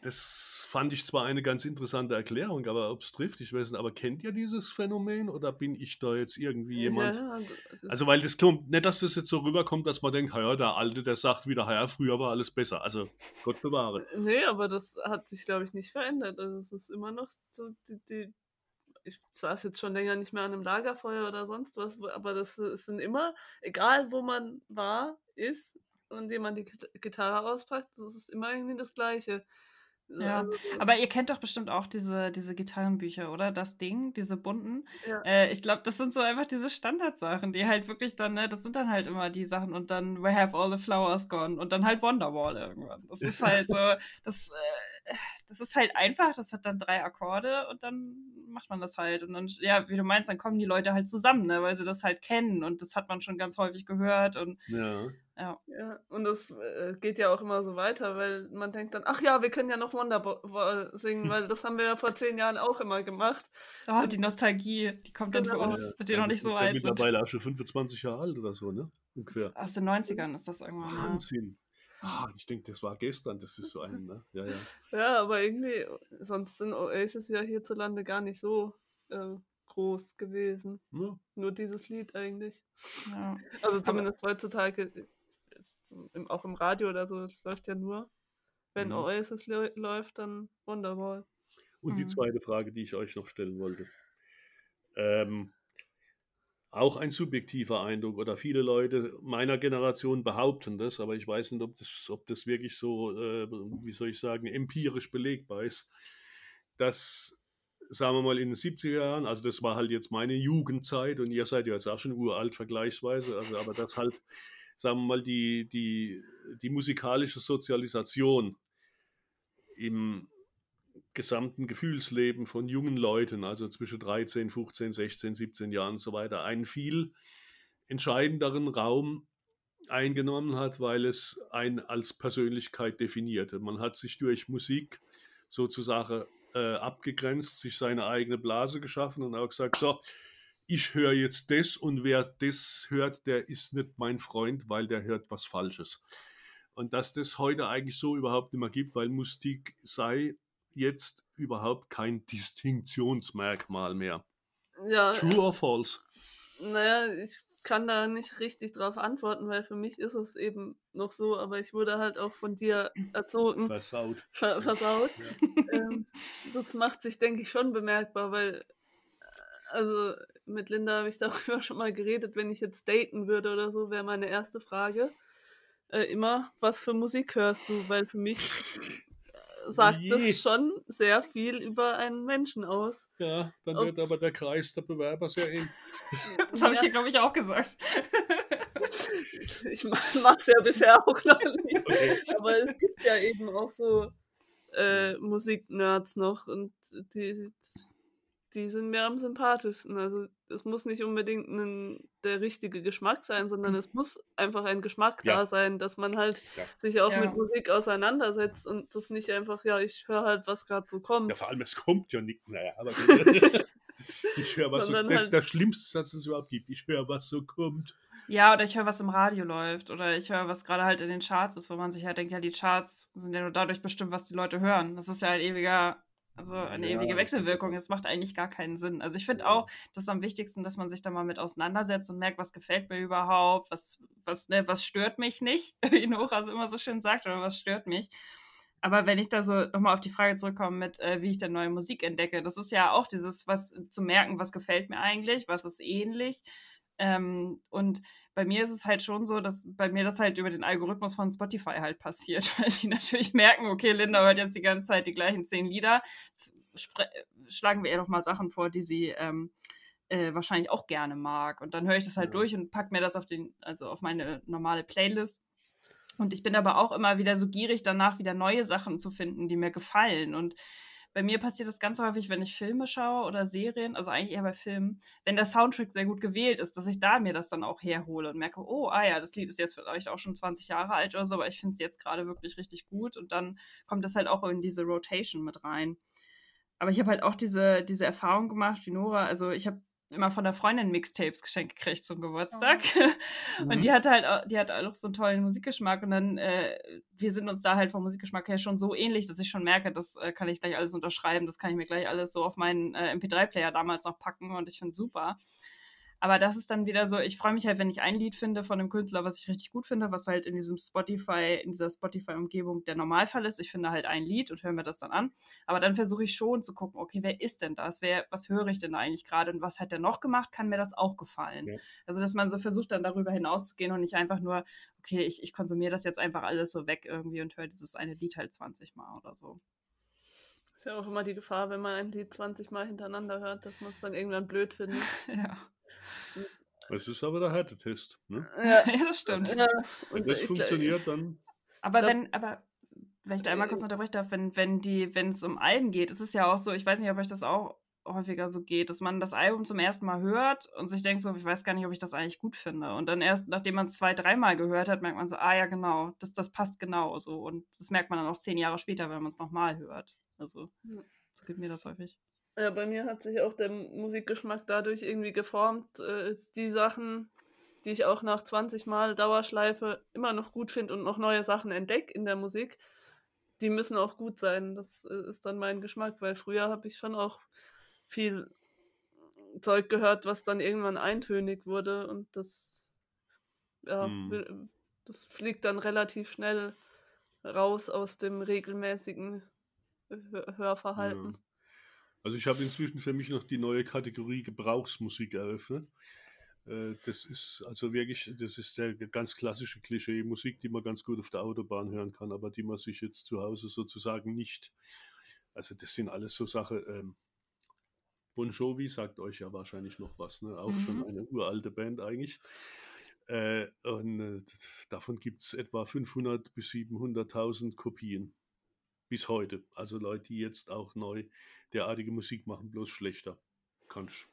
das fand ich zwar eine ganz interessante Erklärung, aber ob es trifft, ich weiß nicht. Aber kennt ihr dieses Phänomen oder bin ich da jetzt irgendwie jemand? Ja, also, weil das kommt, nicht, dass das jetzt so rüberkommt, dass man denkt, ja, der Alte, der sagt wieder, ja, früher war alles besser. Also, Gott bewahre. Nee, aber das hat sich, glaube ich, nicht verändert. Also, es ist immer noch so, die, die, ich saß jetzt schon länger nicht mehr an einem Lagerfeuer oder sonst was, aber das, das sind immer, egal wo man war, ist und jemand die Gitarre auspackt, das ist immer irgendwie das Gleiche. Ja, also, aber ihr kennt doch bestimmt auch diese, diese Gitarrenbücher, oder? Das Ding, diese bunten. Ja. Äh, ich glaube, das sind so einfach diese Standardsachen, die halt wirklich dann, ne, das sind dann halt immer die Sachen und dann Where Have All the Flowers Gone und dann halt Wonderwall irgendwann. Das ist halt so, das, äh, das ist halt einfach, das hat dann drei Akkorde und dann macht man das halt. Und dann, ja, wie du meinst, dann kommen die Leute halt zusammen, ne, weil sie das halt kennen und das hat man schon ganz häufig gehört und ja. Ja. ja und das äh, geht ja auch immer so weiter, weil man denkt dann, ach ja, wir können ja noch Wonderwall singen, weil das haben wir ja vor zehn Jahren auch immer gemacht. Oh, die Nostalgie, die kommt dann genau. für uns, ja. die noch nicht so alt sind. Mittlerweile auch schon 25 Jahre alt oder so, ne? Ungefähr. Aus den 90ern ist das irgendwann. Wahnsinn. Ich denke, das war gestern, das ist so ein, ne? Ja, ja. ja, aber irgendwie, sonst sind Oasis ja hierzulande gar nicht so äh, groß gewesen. Ja. Nur dieses Lied eigentlich. Ja. Also zumindest aber, heutzutage im, auch im Radio oder so, es läuft ja nur, wenn mhm. Oasis läuft, dann Wonderwall. Und mhm. die zweite Frage, die ich euch noch stellen wollte. Ähm, auch ein subjektiver Eindruck oder viele Leute meiner Generation behaupten das, aber ich weiß nicht, ob das, ob das wirklich so, äh, wie soll ich sagen, empirisch belegbar ist, dass, sagen wir mal, in den 70er Jahren, also das war halt jetzt meine Jugendzeit und ihr seid ja jetzt auch schon uralt vergleichsweise, also aber das halt sagen wir mal, die, die, die musikalische Sozialisation im gesamten Gefühlsleben von jungen Leuten, also zwischen 13, 15, 16, 17 Jahren und so weiter, einen viel entscheidenderen Raum eingenommen hat, weil es einen als Persönlichkeit definierte. Man hat sich durch Musik sozusagen äh, abgegrenzt, sich seine eigene Blase geschaffen und auch gesagt, so, ich höre jetzt das und wer das hört, der ist nicht mein Freund, weil der hört was Falsches. Und dass das heute eigentlich so überhaupt nicht mehr gibt, weil Musik sei jetzt überhaupt kein Distinktionsmerkmal mehr. Ja, True or false? Naja, ich kann da nicht richtig drauf antworten, weil für mich ist es eben noch so, aber ich wurde halt auch von dir erzogen. Versaut. Ver versaut. Ja. Ähm, das macht sich, denke ich, schon bemerkbar, weil also mit Linda habe ich darüber schon mal geredet, wenn ich jetzt daten würde oder so, wäre meine erste Frage äh, immer, was für Musik hörst du? Weil für mich äh, sagt Je. das schon sehr viel über einen Menschen aus. Ja, dann Ob, wird aber der Kreis der Bewerber sehr eng. Das habe ich hier, glaube ich, auch gesagt. ich mache es ja bisher auch noch nicht. Okay. Aber es gibt ja eben auch so äh, Musiknerds noch und die, die sind mir am sympathischsten. Also es muss nicht unbedingt ein, der richtige Geschmack sein, sondern es muss einfach ein Geschmack ja. da sein, dass man halt ja. sich auch ja. mit Musik auseinandersetzt und das nicht einfach, ja, ich höre halt, was gerade so kommt. Ja, vor allem, es kommt ja nicht, naja, aber ich höre, was so, das halt ist der schlimmste Satz, den es überhaupt gibt. Ich höre, was so kommt. Ja, oder ich höre, was im Radio läuft. Oder ich höre, was gerade halt in den Charts ist, wo man sich halt denkt, ja, die Charts sind ja nur dadurch bestimmt, was die Leute hören. Das ist ja ein ewiger also eine ja. ewige Wechselwirkung. Es macht eigentlich gar keinen Sinn. Also ich finde auch, das ist am wichtigsten, dass man sich da mal mit auseinandersetzt und merkt, was gefällt mir überhaupt, was, was, ne, was stört mich nicht, wie Nora immer so schön sagt, oder was stört mich. Aber wenn ich da so nochmal auf die Frage zurückkomme mit, äh, wie ich denn neue Musik entdecke, das ist ja auch dieses, was zu merken, was gefällt mir eigentlich, was ist ähnlich. Ähm, und bei mir ist es halt schon so, dass bei mir das halt über den Algorithmus von Spotify halt passiert, weil die natürlich merken, okay, Linda hört jetzt die ganze Zeit die gleichen zehn Lieder, schlagen wir ihr doch mal Sachen vor, die sie ähm, äh, wahrscheinlich auch gerne mag. Und dann höre ich das halt ja. durch und packe mir das auf den, also auf meine normale Playlist. Und ich bin aber auch immer wieder so gierig danach, wieder neue Sachen zu finden, die mir gefallen. Und bei mir passiert das ganz häufig, wenn ich Filme schaue oder Serien, also eigentlich eher bei Filmen, wenn der Soundtrack sehr gut gewählt ist, dass ich da mir das dann auch herhole und merke, oh, ah ja, das Lied ist jetzt vielleicht auch schon 20 Jahre alt oder so, aber ich finde es jetzt gerade wirklich richtig gut und dann kommt das halt auch in diese Rotation mit rein. aber ich habe halt auch diese, diese Erfahrung gemacht, wie Nora. Also ich habe immer von der Freundin Mixtapes geschenkt gekriegt zum Geburtstag. Oh. Und mhm. die hat halt auch, die hat auch so einen tollen Musikgeschmack und dann, äh, wir sind uns da halt vom Musikgeschmack her schon so ähnlich, dass ich schon merke, das äh, kann ich gleich alles unterschreiben, das kann ich mir gleich alles so auf meinen äh, MP3-Player damals noch packen und ich finde super. Aber das ist dann wieder so, ich freue mich halt, wenn ich ein Lied finde von einem Künstler, was ich richtig gut finde, was halt in diesem Spotify, in dieser Spotify-Umgebung der Normalfall ist. Ich finde halt ein Lied und höre mir das dann an. Aber dann versuche ich schon zu gucken, okay, wer ist denn das? Wer, was höre ich denn da eigentlich gerade und was hat der noch gemacht? Kann mir das auch gefallen? Ja. Also, dass man so versucht, dann darüber hinauszugehen und nicht einfach nur, okay, ich, ich konsumiere das jetzt einfach alles so weg irgendwie und höre dieses eine Lied halt 20 Mal oder so. Ist ja auch immer die Gefahr, wenn man ein Lied 20 Mal hintereinander hört, dass man es dann irgendwann blöd findet. ja. Es ist aber der Härtetest. Ne? Ja, ja, das stimmt. Ja, wenn das funktioniert, dann. Aber glaub, wenn, aber wenn ich da einmal kurz unterbrechen darf, wenn, wenn die, wenn es um Alben geht, ist es ja auch so, ich weiß nicht, ob euch das auch häufiger so geht, dass man das Album zum ersten Mal hört und sich denkt so, ich weiß gar nicht, ob ich das eigentlich gut finde. Und dann erst, nachdem man es zwei, dreimal gehört hat, merkt man so, ah ja, genau, das, das passt genau so. Und das merkt man dann auch zehn Jahre später, wenn man es nochmal hört. Also, so geht mir das häufig. Ja, bei mir hat sich auch der Musikgeschmack dadurch irgendwie geformt. Äh, die Sachen, die ich auch nach 20 Mal Dauerschleife immer noch gut finde und noch neue Sachen entdecke in der Musik, die müssen auch gut sein. Das äh, ist dann mein Geschmack, weil früher habe ich schon auch viel Zeug gehört, was dann irgendwann eintönig wurde und das, ja, hm. das fliegt dann relativ schnell raus aus dem regelmäßigen Hörverhalten. Ja. Also ich habe inzwischen für mich noch die neue Kategorie Gebrauchsmusik eröffnet. Äh, das ist also wirklich, das ist der ganz klassische Klischee-Musik, die man ganz gut auf der Autobahn hören kann, aber die man sich jetzt zu Hause sozusagen nicht. Also das sind alles so Sachen. Ähm, bon Jovi sagt euch ja wahrscheinlich noch was, ne? Auch mhm. schon eine uralte Band eigentlich. Äh, und äh, davon gibt es etwa 500 bis 700.000 Kopien bis heute. Also Leute, die jetzt auch neu derartige Musik machen, bloß schlechter. Kannst.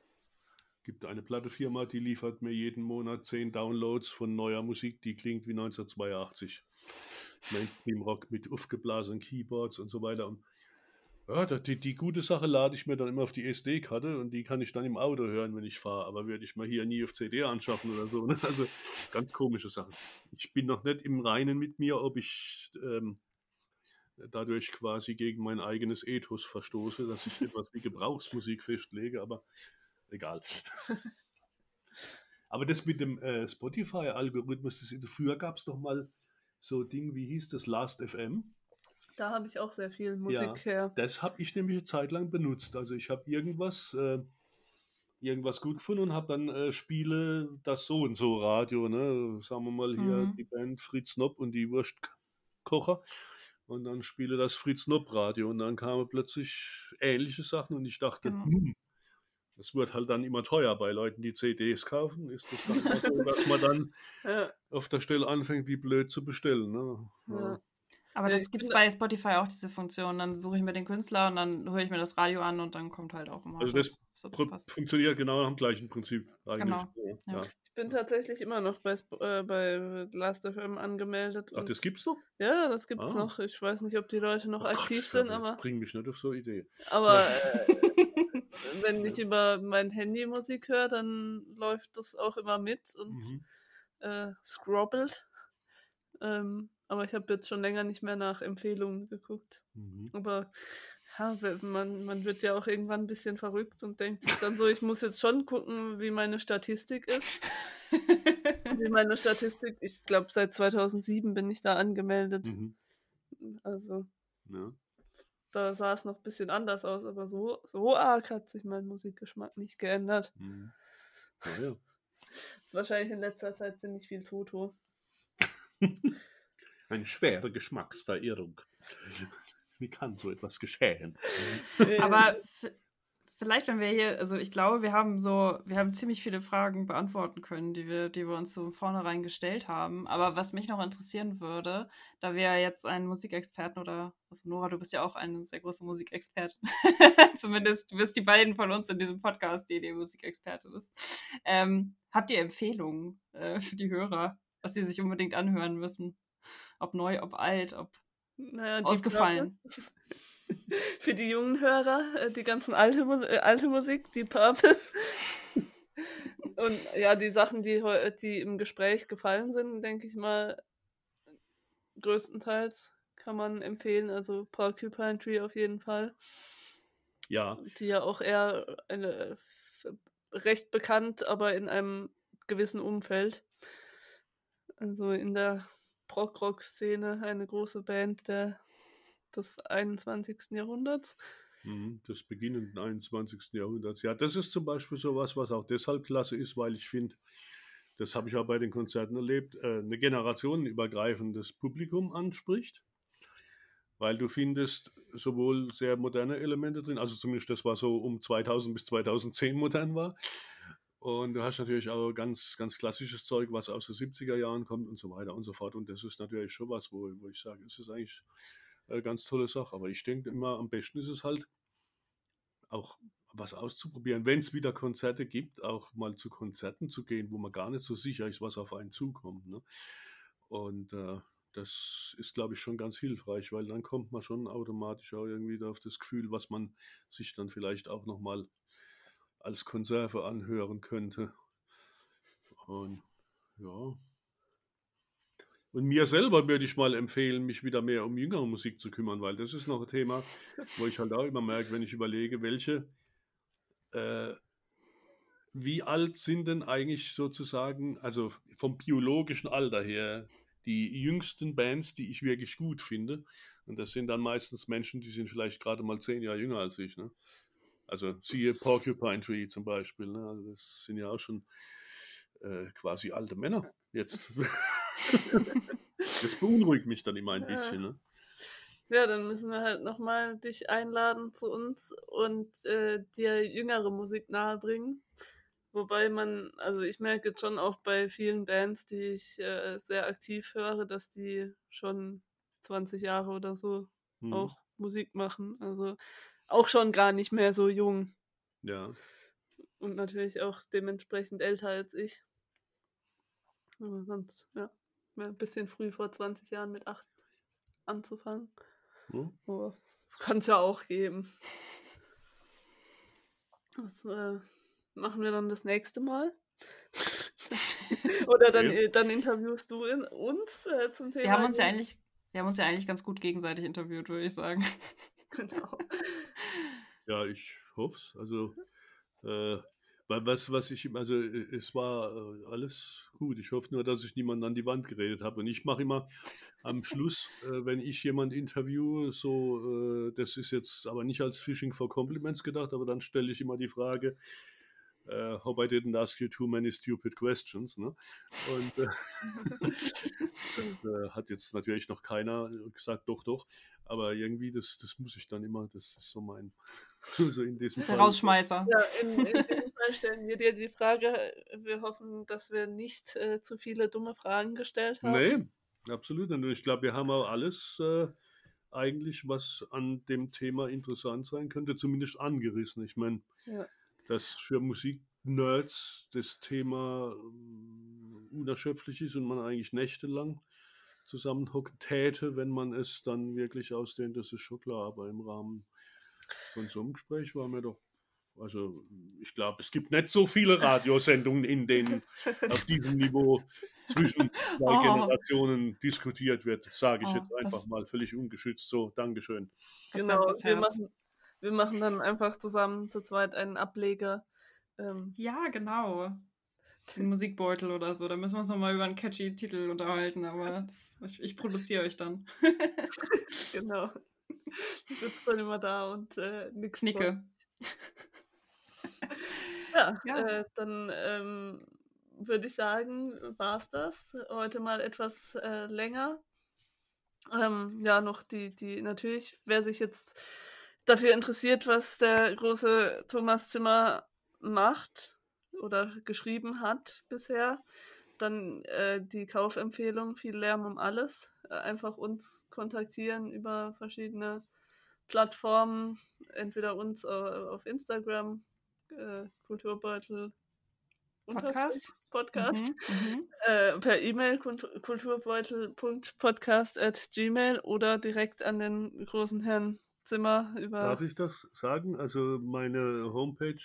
Gibt eine Plattefirma, die liefert mir jeden Monat 10 Downloads von neuer Musik, die klingt wie 1982. Mainstream Rock mit aufgeblasenen Keyboards und so weiter. Und ja, die, die gute Sache lade ich mir dann immer auf die SD-Karte und die kann ich dann im Auto hören, wenn ich fahre. Aber werde ich mal hier nie auf CD anschaffen oder so. Ne? Also ganz komische Sachen. Ich bin noch nicht im Reinen mit mir, ob ich ähm, dadurch quasi gegen mein eigenes Ethos verstoße, dass ich etwas wie Gebrauchsmusik festlege, aber egal. aber das mit dem äh, Spotify-Algorithmus, früher gab es doch mal so Ding, wie hieß das, Last FM? Da habe ich auch sehr viel Musik ja, her. Das habe ich nämlich eine Zeit lang benutzt. Also ich habe irgendwas, äh, irgendwas gut gefunden und habe dann äh, Spiele, das so und so Radio, ne? Sagen wir mal hier mhm. die Band Fritz Nopp und die Wurstkocher. Und dann spiele das Fritz Nopp Radio und dann kamen plötzlich ähnliche Sachen und ich dachte, genau. hm, das wird halt dann immer teuer bei Leuten, die CDs kaufen. Ist das dann so, dass man dann ja. auf der Stelle anfängt, wie blöd zu bestellen. Ne? Ja. Aber das gibt es bei Spotify auch, diese Funktion. Dann suche ich mir den Künstler und dann höre ich mir das Radio an und dann kommt halt auch immer. Also das, das funktioniert genau nach dem gleichen Prinzip eigentlich. Genau. Ja. Ich bin tatsächlich immer noch bei, äh, bei Last.fm angemeldet. Ach, das gibt's noch? Ja, das gibt's ah. noch. Ich weiß nicht, ob die Leute noch oh aktiv Gott, sind, aber. Bring mich nicht auf so eine Idee. Aber äh, wenn ich über mein Handy Musik höre, dann läuft das auch immer mit und mhm. äh, scrobbelt. Ähm, aber ich habe jetzt schon länger nicht mehr nach Empfehlungen geguckt. Mhm. Aber ja, man, man wird ja auch irgendwann ein bisschen verrückt und denkt sich dann so, ich muss jetzt schon gucken, wie meine Statistik ist. wie meine Statistik, ich glaube, seit 2007 bin ich da angemeldet. Mhm. Also, ja. da sah es noch ein bisschen anders aus, aber so, so arg hat sich mein Musikgeschmack nicht geändert. Mhm. Ja, ja. Ist wahrscheinlich in letzter Zeit ziemlich viel Toto. Eine schwere Geschmacksverirrung. Wie kann so etwas geschehen? Aber vielleicht, wenn wir hier, also ich glaube, wir haben so, wir haben ziemlich viele Fragen beantworten können, die wir, die wir uns so vornherein gestellt haben. Aber was mich noch interessieren würde, da wir jetzt einen Musikexperten oder, also Nora, du bist ja auch eine sehr große Musikexpertin. Zumindest du bist die beiden von uns in diesem Podcast, die die Musikexpertin ist. Ähm, habt ihr Empfehlungen äh, für die Hörer, was sie sich unbedingt anhören müssen? Ob neu, ob alt, ob naja, ausgefallen. Für die jungen Hörer, äh, die ganzen alte, äh, alte Musik, die Purple. Und ja, die Sachen, die, die im Gespräch gefallen sind, denke ich mal, größtenteils kann man empfehlen. Also Porcupine Tree auf jeden Fall. Ja. Die ja auch eher eine, recht bekannt, aber in einem gewissen Umfeld. Also in der Prog-Rock-Szene eine große Band der, des 21. Jahrhunderts. Mhm, des beginnenden 21. Jahrhunderts. Ja, das ist zum Beispiel sowas, was auch deshalb klasse ist, weil ich finde, das habe ich auch bei den Konzerten erlebt, äh, eine generationenübergreifendes Publikum anspricht weil du findest sowohl sehr moderne Elemente drin, also zumindest das, was so um 2000 bis 2010 modern war. Und du hast natürlich auch ganz, ganz klassisches Zeug, was aus den 70er Jahren kommt und so weiter und so fort. Und das ist natürlich schon was, wo, wo ich sage, es ist eigentlich eine ganz tolle Sache. Aber ich denke immer, am besten ist es halt auch was auszuprobieren. Wenn es wieder Konzerte gibt, auch mal zu Konzerten zu gehen, wo man gar nicht so sicher ist, was auf einen zukommt. Ne? Und äh, das ist, glaube ich, schon ganz hilfreich, weil dann kommt man schon automatisch auch irgendwie auf das Gefühl, was man sich dann vielleicht auch nochmal als Konserve anhören könnte. Und ja. Und mir selber würde ich mal empfehlen, mich wieder mehr um jüngere Musik zu kümmern, weil das ist noch ein Thema, wo ich halt auch immer merke, wenn ich überlege, welche, äh, wie alt sind denn eigentlich sozusagen, also vom biologischen Alter her, die jüngsten Bands, die ich wirklich gut finde. Und das sind dann meistens Menschen, die sind vielleicht gerade mal zehn Jahre jünger als ich. Ne? Also siehe Porcupine Tree zum Beispiel. Ne? Also das sind ja auch schon äh, quasi alte Männer jetzt. das beunruhigt mich dann immer ein bisschen. Ne? Ja, dann müssen wir halt nochmal dich einladen zu uns und äh, dir jüngere Musik nahebringen. Wobei man, also ich merke jetzt schon auch bei vielen Bands, die ich äh, sehr aktiv höre, dass die schon 20 Jahre oder so hm. auch Musik machen. Also auch schon gar nicht mehr so jung. Ja. Und natürlich auch dementsprechend älter als ich. Aber sonst, ja, wäre ein bisschen früh vor 20 Jahren mit 8 anzufangen. Hm. Aber kann es ja auch geben. Das, äh, machen wir dann das nächste Mal. Oder dann, okay. dann interviewst du in, uns äh, zum Thema. Wir haben uns ja eigentlich, wir haben uns ja eigentlich ganz gut gegenseitig interviewt, würde ich sagen. Genau. Ja, ich hoffe es. Also, äh, was, was ich, also es war äh, alles gut. Ich hoffe nur, dass ich niemanden an die Wand geredet habe. Und ich mache immer am Schluss, äh, wenn ich jemanden interviewe, so, äh, das ist jetzt aber nicht als Phishing for Compliments gedacht, aber dann stelle ich immer die Frage, uh, hope I didn't ask you too many stupid questions. Ne? Und äh, das, äh, hat jetzt natürlich noch keiner gesagt, doch, doch. Aber irgendwie, das, das muss ich dann immer, das ist so mein, so in diesem Fall. Rausschmeißer. Ja, in, in dem Fall stellen wir dir die Frage, wir hoffen, dass wir nicht äh, zu viele dumme Fragen gestellt haben. Nee, absolut. Und ich glaube, wir haben auch alles äh, eigentlich, was an dem Thema interessant sein könnte, zumindest angerissen. Ich meine, ja dass für Musiknerds das Thema ähm, unerschöpflich ist und man eigentlich nächtelang zusammenhocken täte, wenn man es dann wirklich ausdehnt, das ist schon klar. Aber im Rahmen von so einem Gespräch war mir doch, also ich glaube, es gibt nicht so viele Radiosendungen, in denen auf diesem Niveau zwischen zwei oh. Generationen diskutiert wird, sage ich oh, jetzt einfach mal völlig ungeschützt so. Dankeschön. Genau, wir machen, wir machen dann einfach zusammen zu zweit einen Ableger. Ähm, ja, genau. Den Musikbeutel oder so. Da müssen wir uns nochmal über einen catchy Titel unterhalten, aber das, ich, ich produziere euch dann. genau. Ich sitze dann immer da und äh, nix. Nicke. ja, ja. Äh, dann ähm, würde ich sagen, war es das. Heute mal etwas äh, länger. Ähm, ja, noch die, die, natürlich, wer sich jetzt dafür interessiert, was der große Thomas Zimmer macht oder geschrieben hat bisher, dann äh, die Kaufempfehlung, viel Lärm um alles. Äh, einfach uns kontaktieren über verschiedene Plattformen, entweder uns äh, auf Instagram, äh, Kulturbeutel Podcast, Podcast mhm, mhm. Äh, per E-Mail kulturbeutel.podcast at gmail oder direkt an den großen Herrn Zimmer über. Darf ich das sagen? Also meine Homepage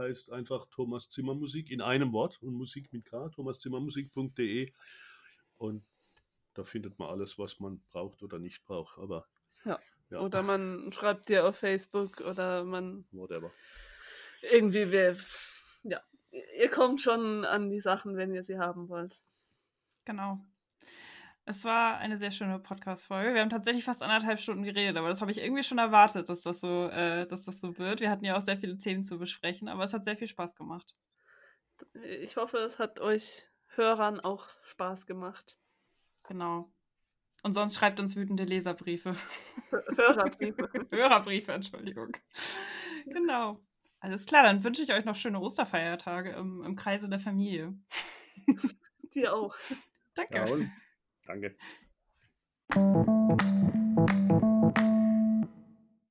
heißt einfach Thomas Zimmer Musik in einem Wort und Musik mit K, thomaszimmermusik.de und da findet man alles, was man braucht oder nicht braucht. Aber ja. ja. Oder man schreibt dir auf Facebook oder man. Whatever. Irgendwie, wir, ja, ihr kommt schon an die Sachen, wenn ihr sie haben wollt. Genau. Es war eine sehr schöne Podcast-Folge. Wir haben tatsächlich fast anderthalb Stunden geredet, aber das habe ich irgendwie schon erwartet, dass das so, äh, dass das so wird. Wir hatten ja auch sehr viele Themen zu besprechen, aber es hat sehr viel Spaß gemacht. Ich hoffe, es hat euch Hörern auch Spaß gemacht. Genau. Und sonst schreibt uns wütende Leserbriefe. Hörerbriefe. Hörerbriefe, Entschuldigung. Genau. Alles klar, dann wünsche ich euch noch schöne Osterfeiertage im, im Kreise der Familie. Dir auch. Danke. Jawohl. Danke.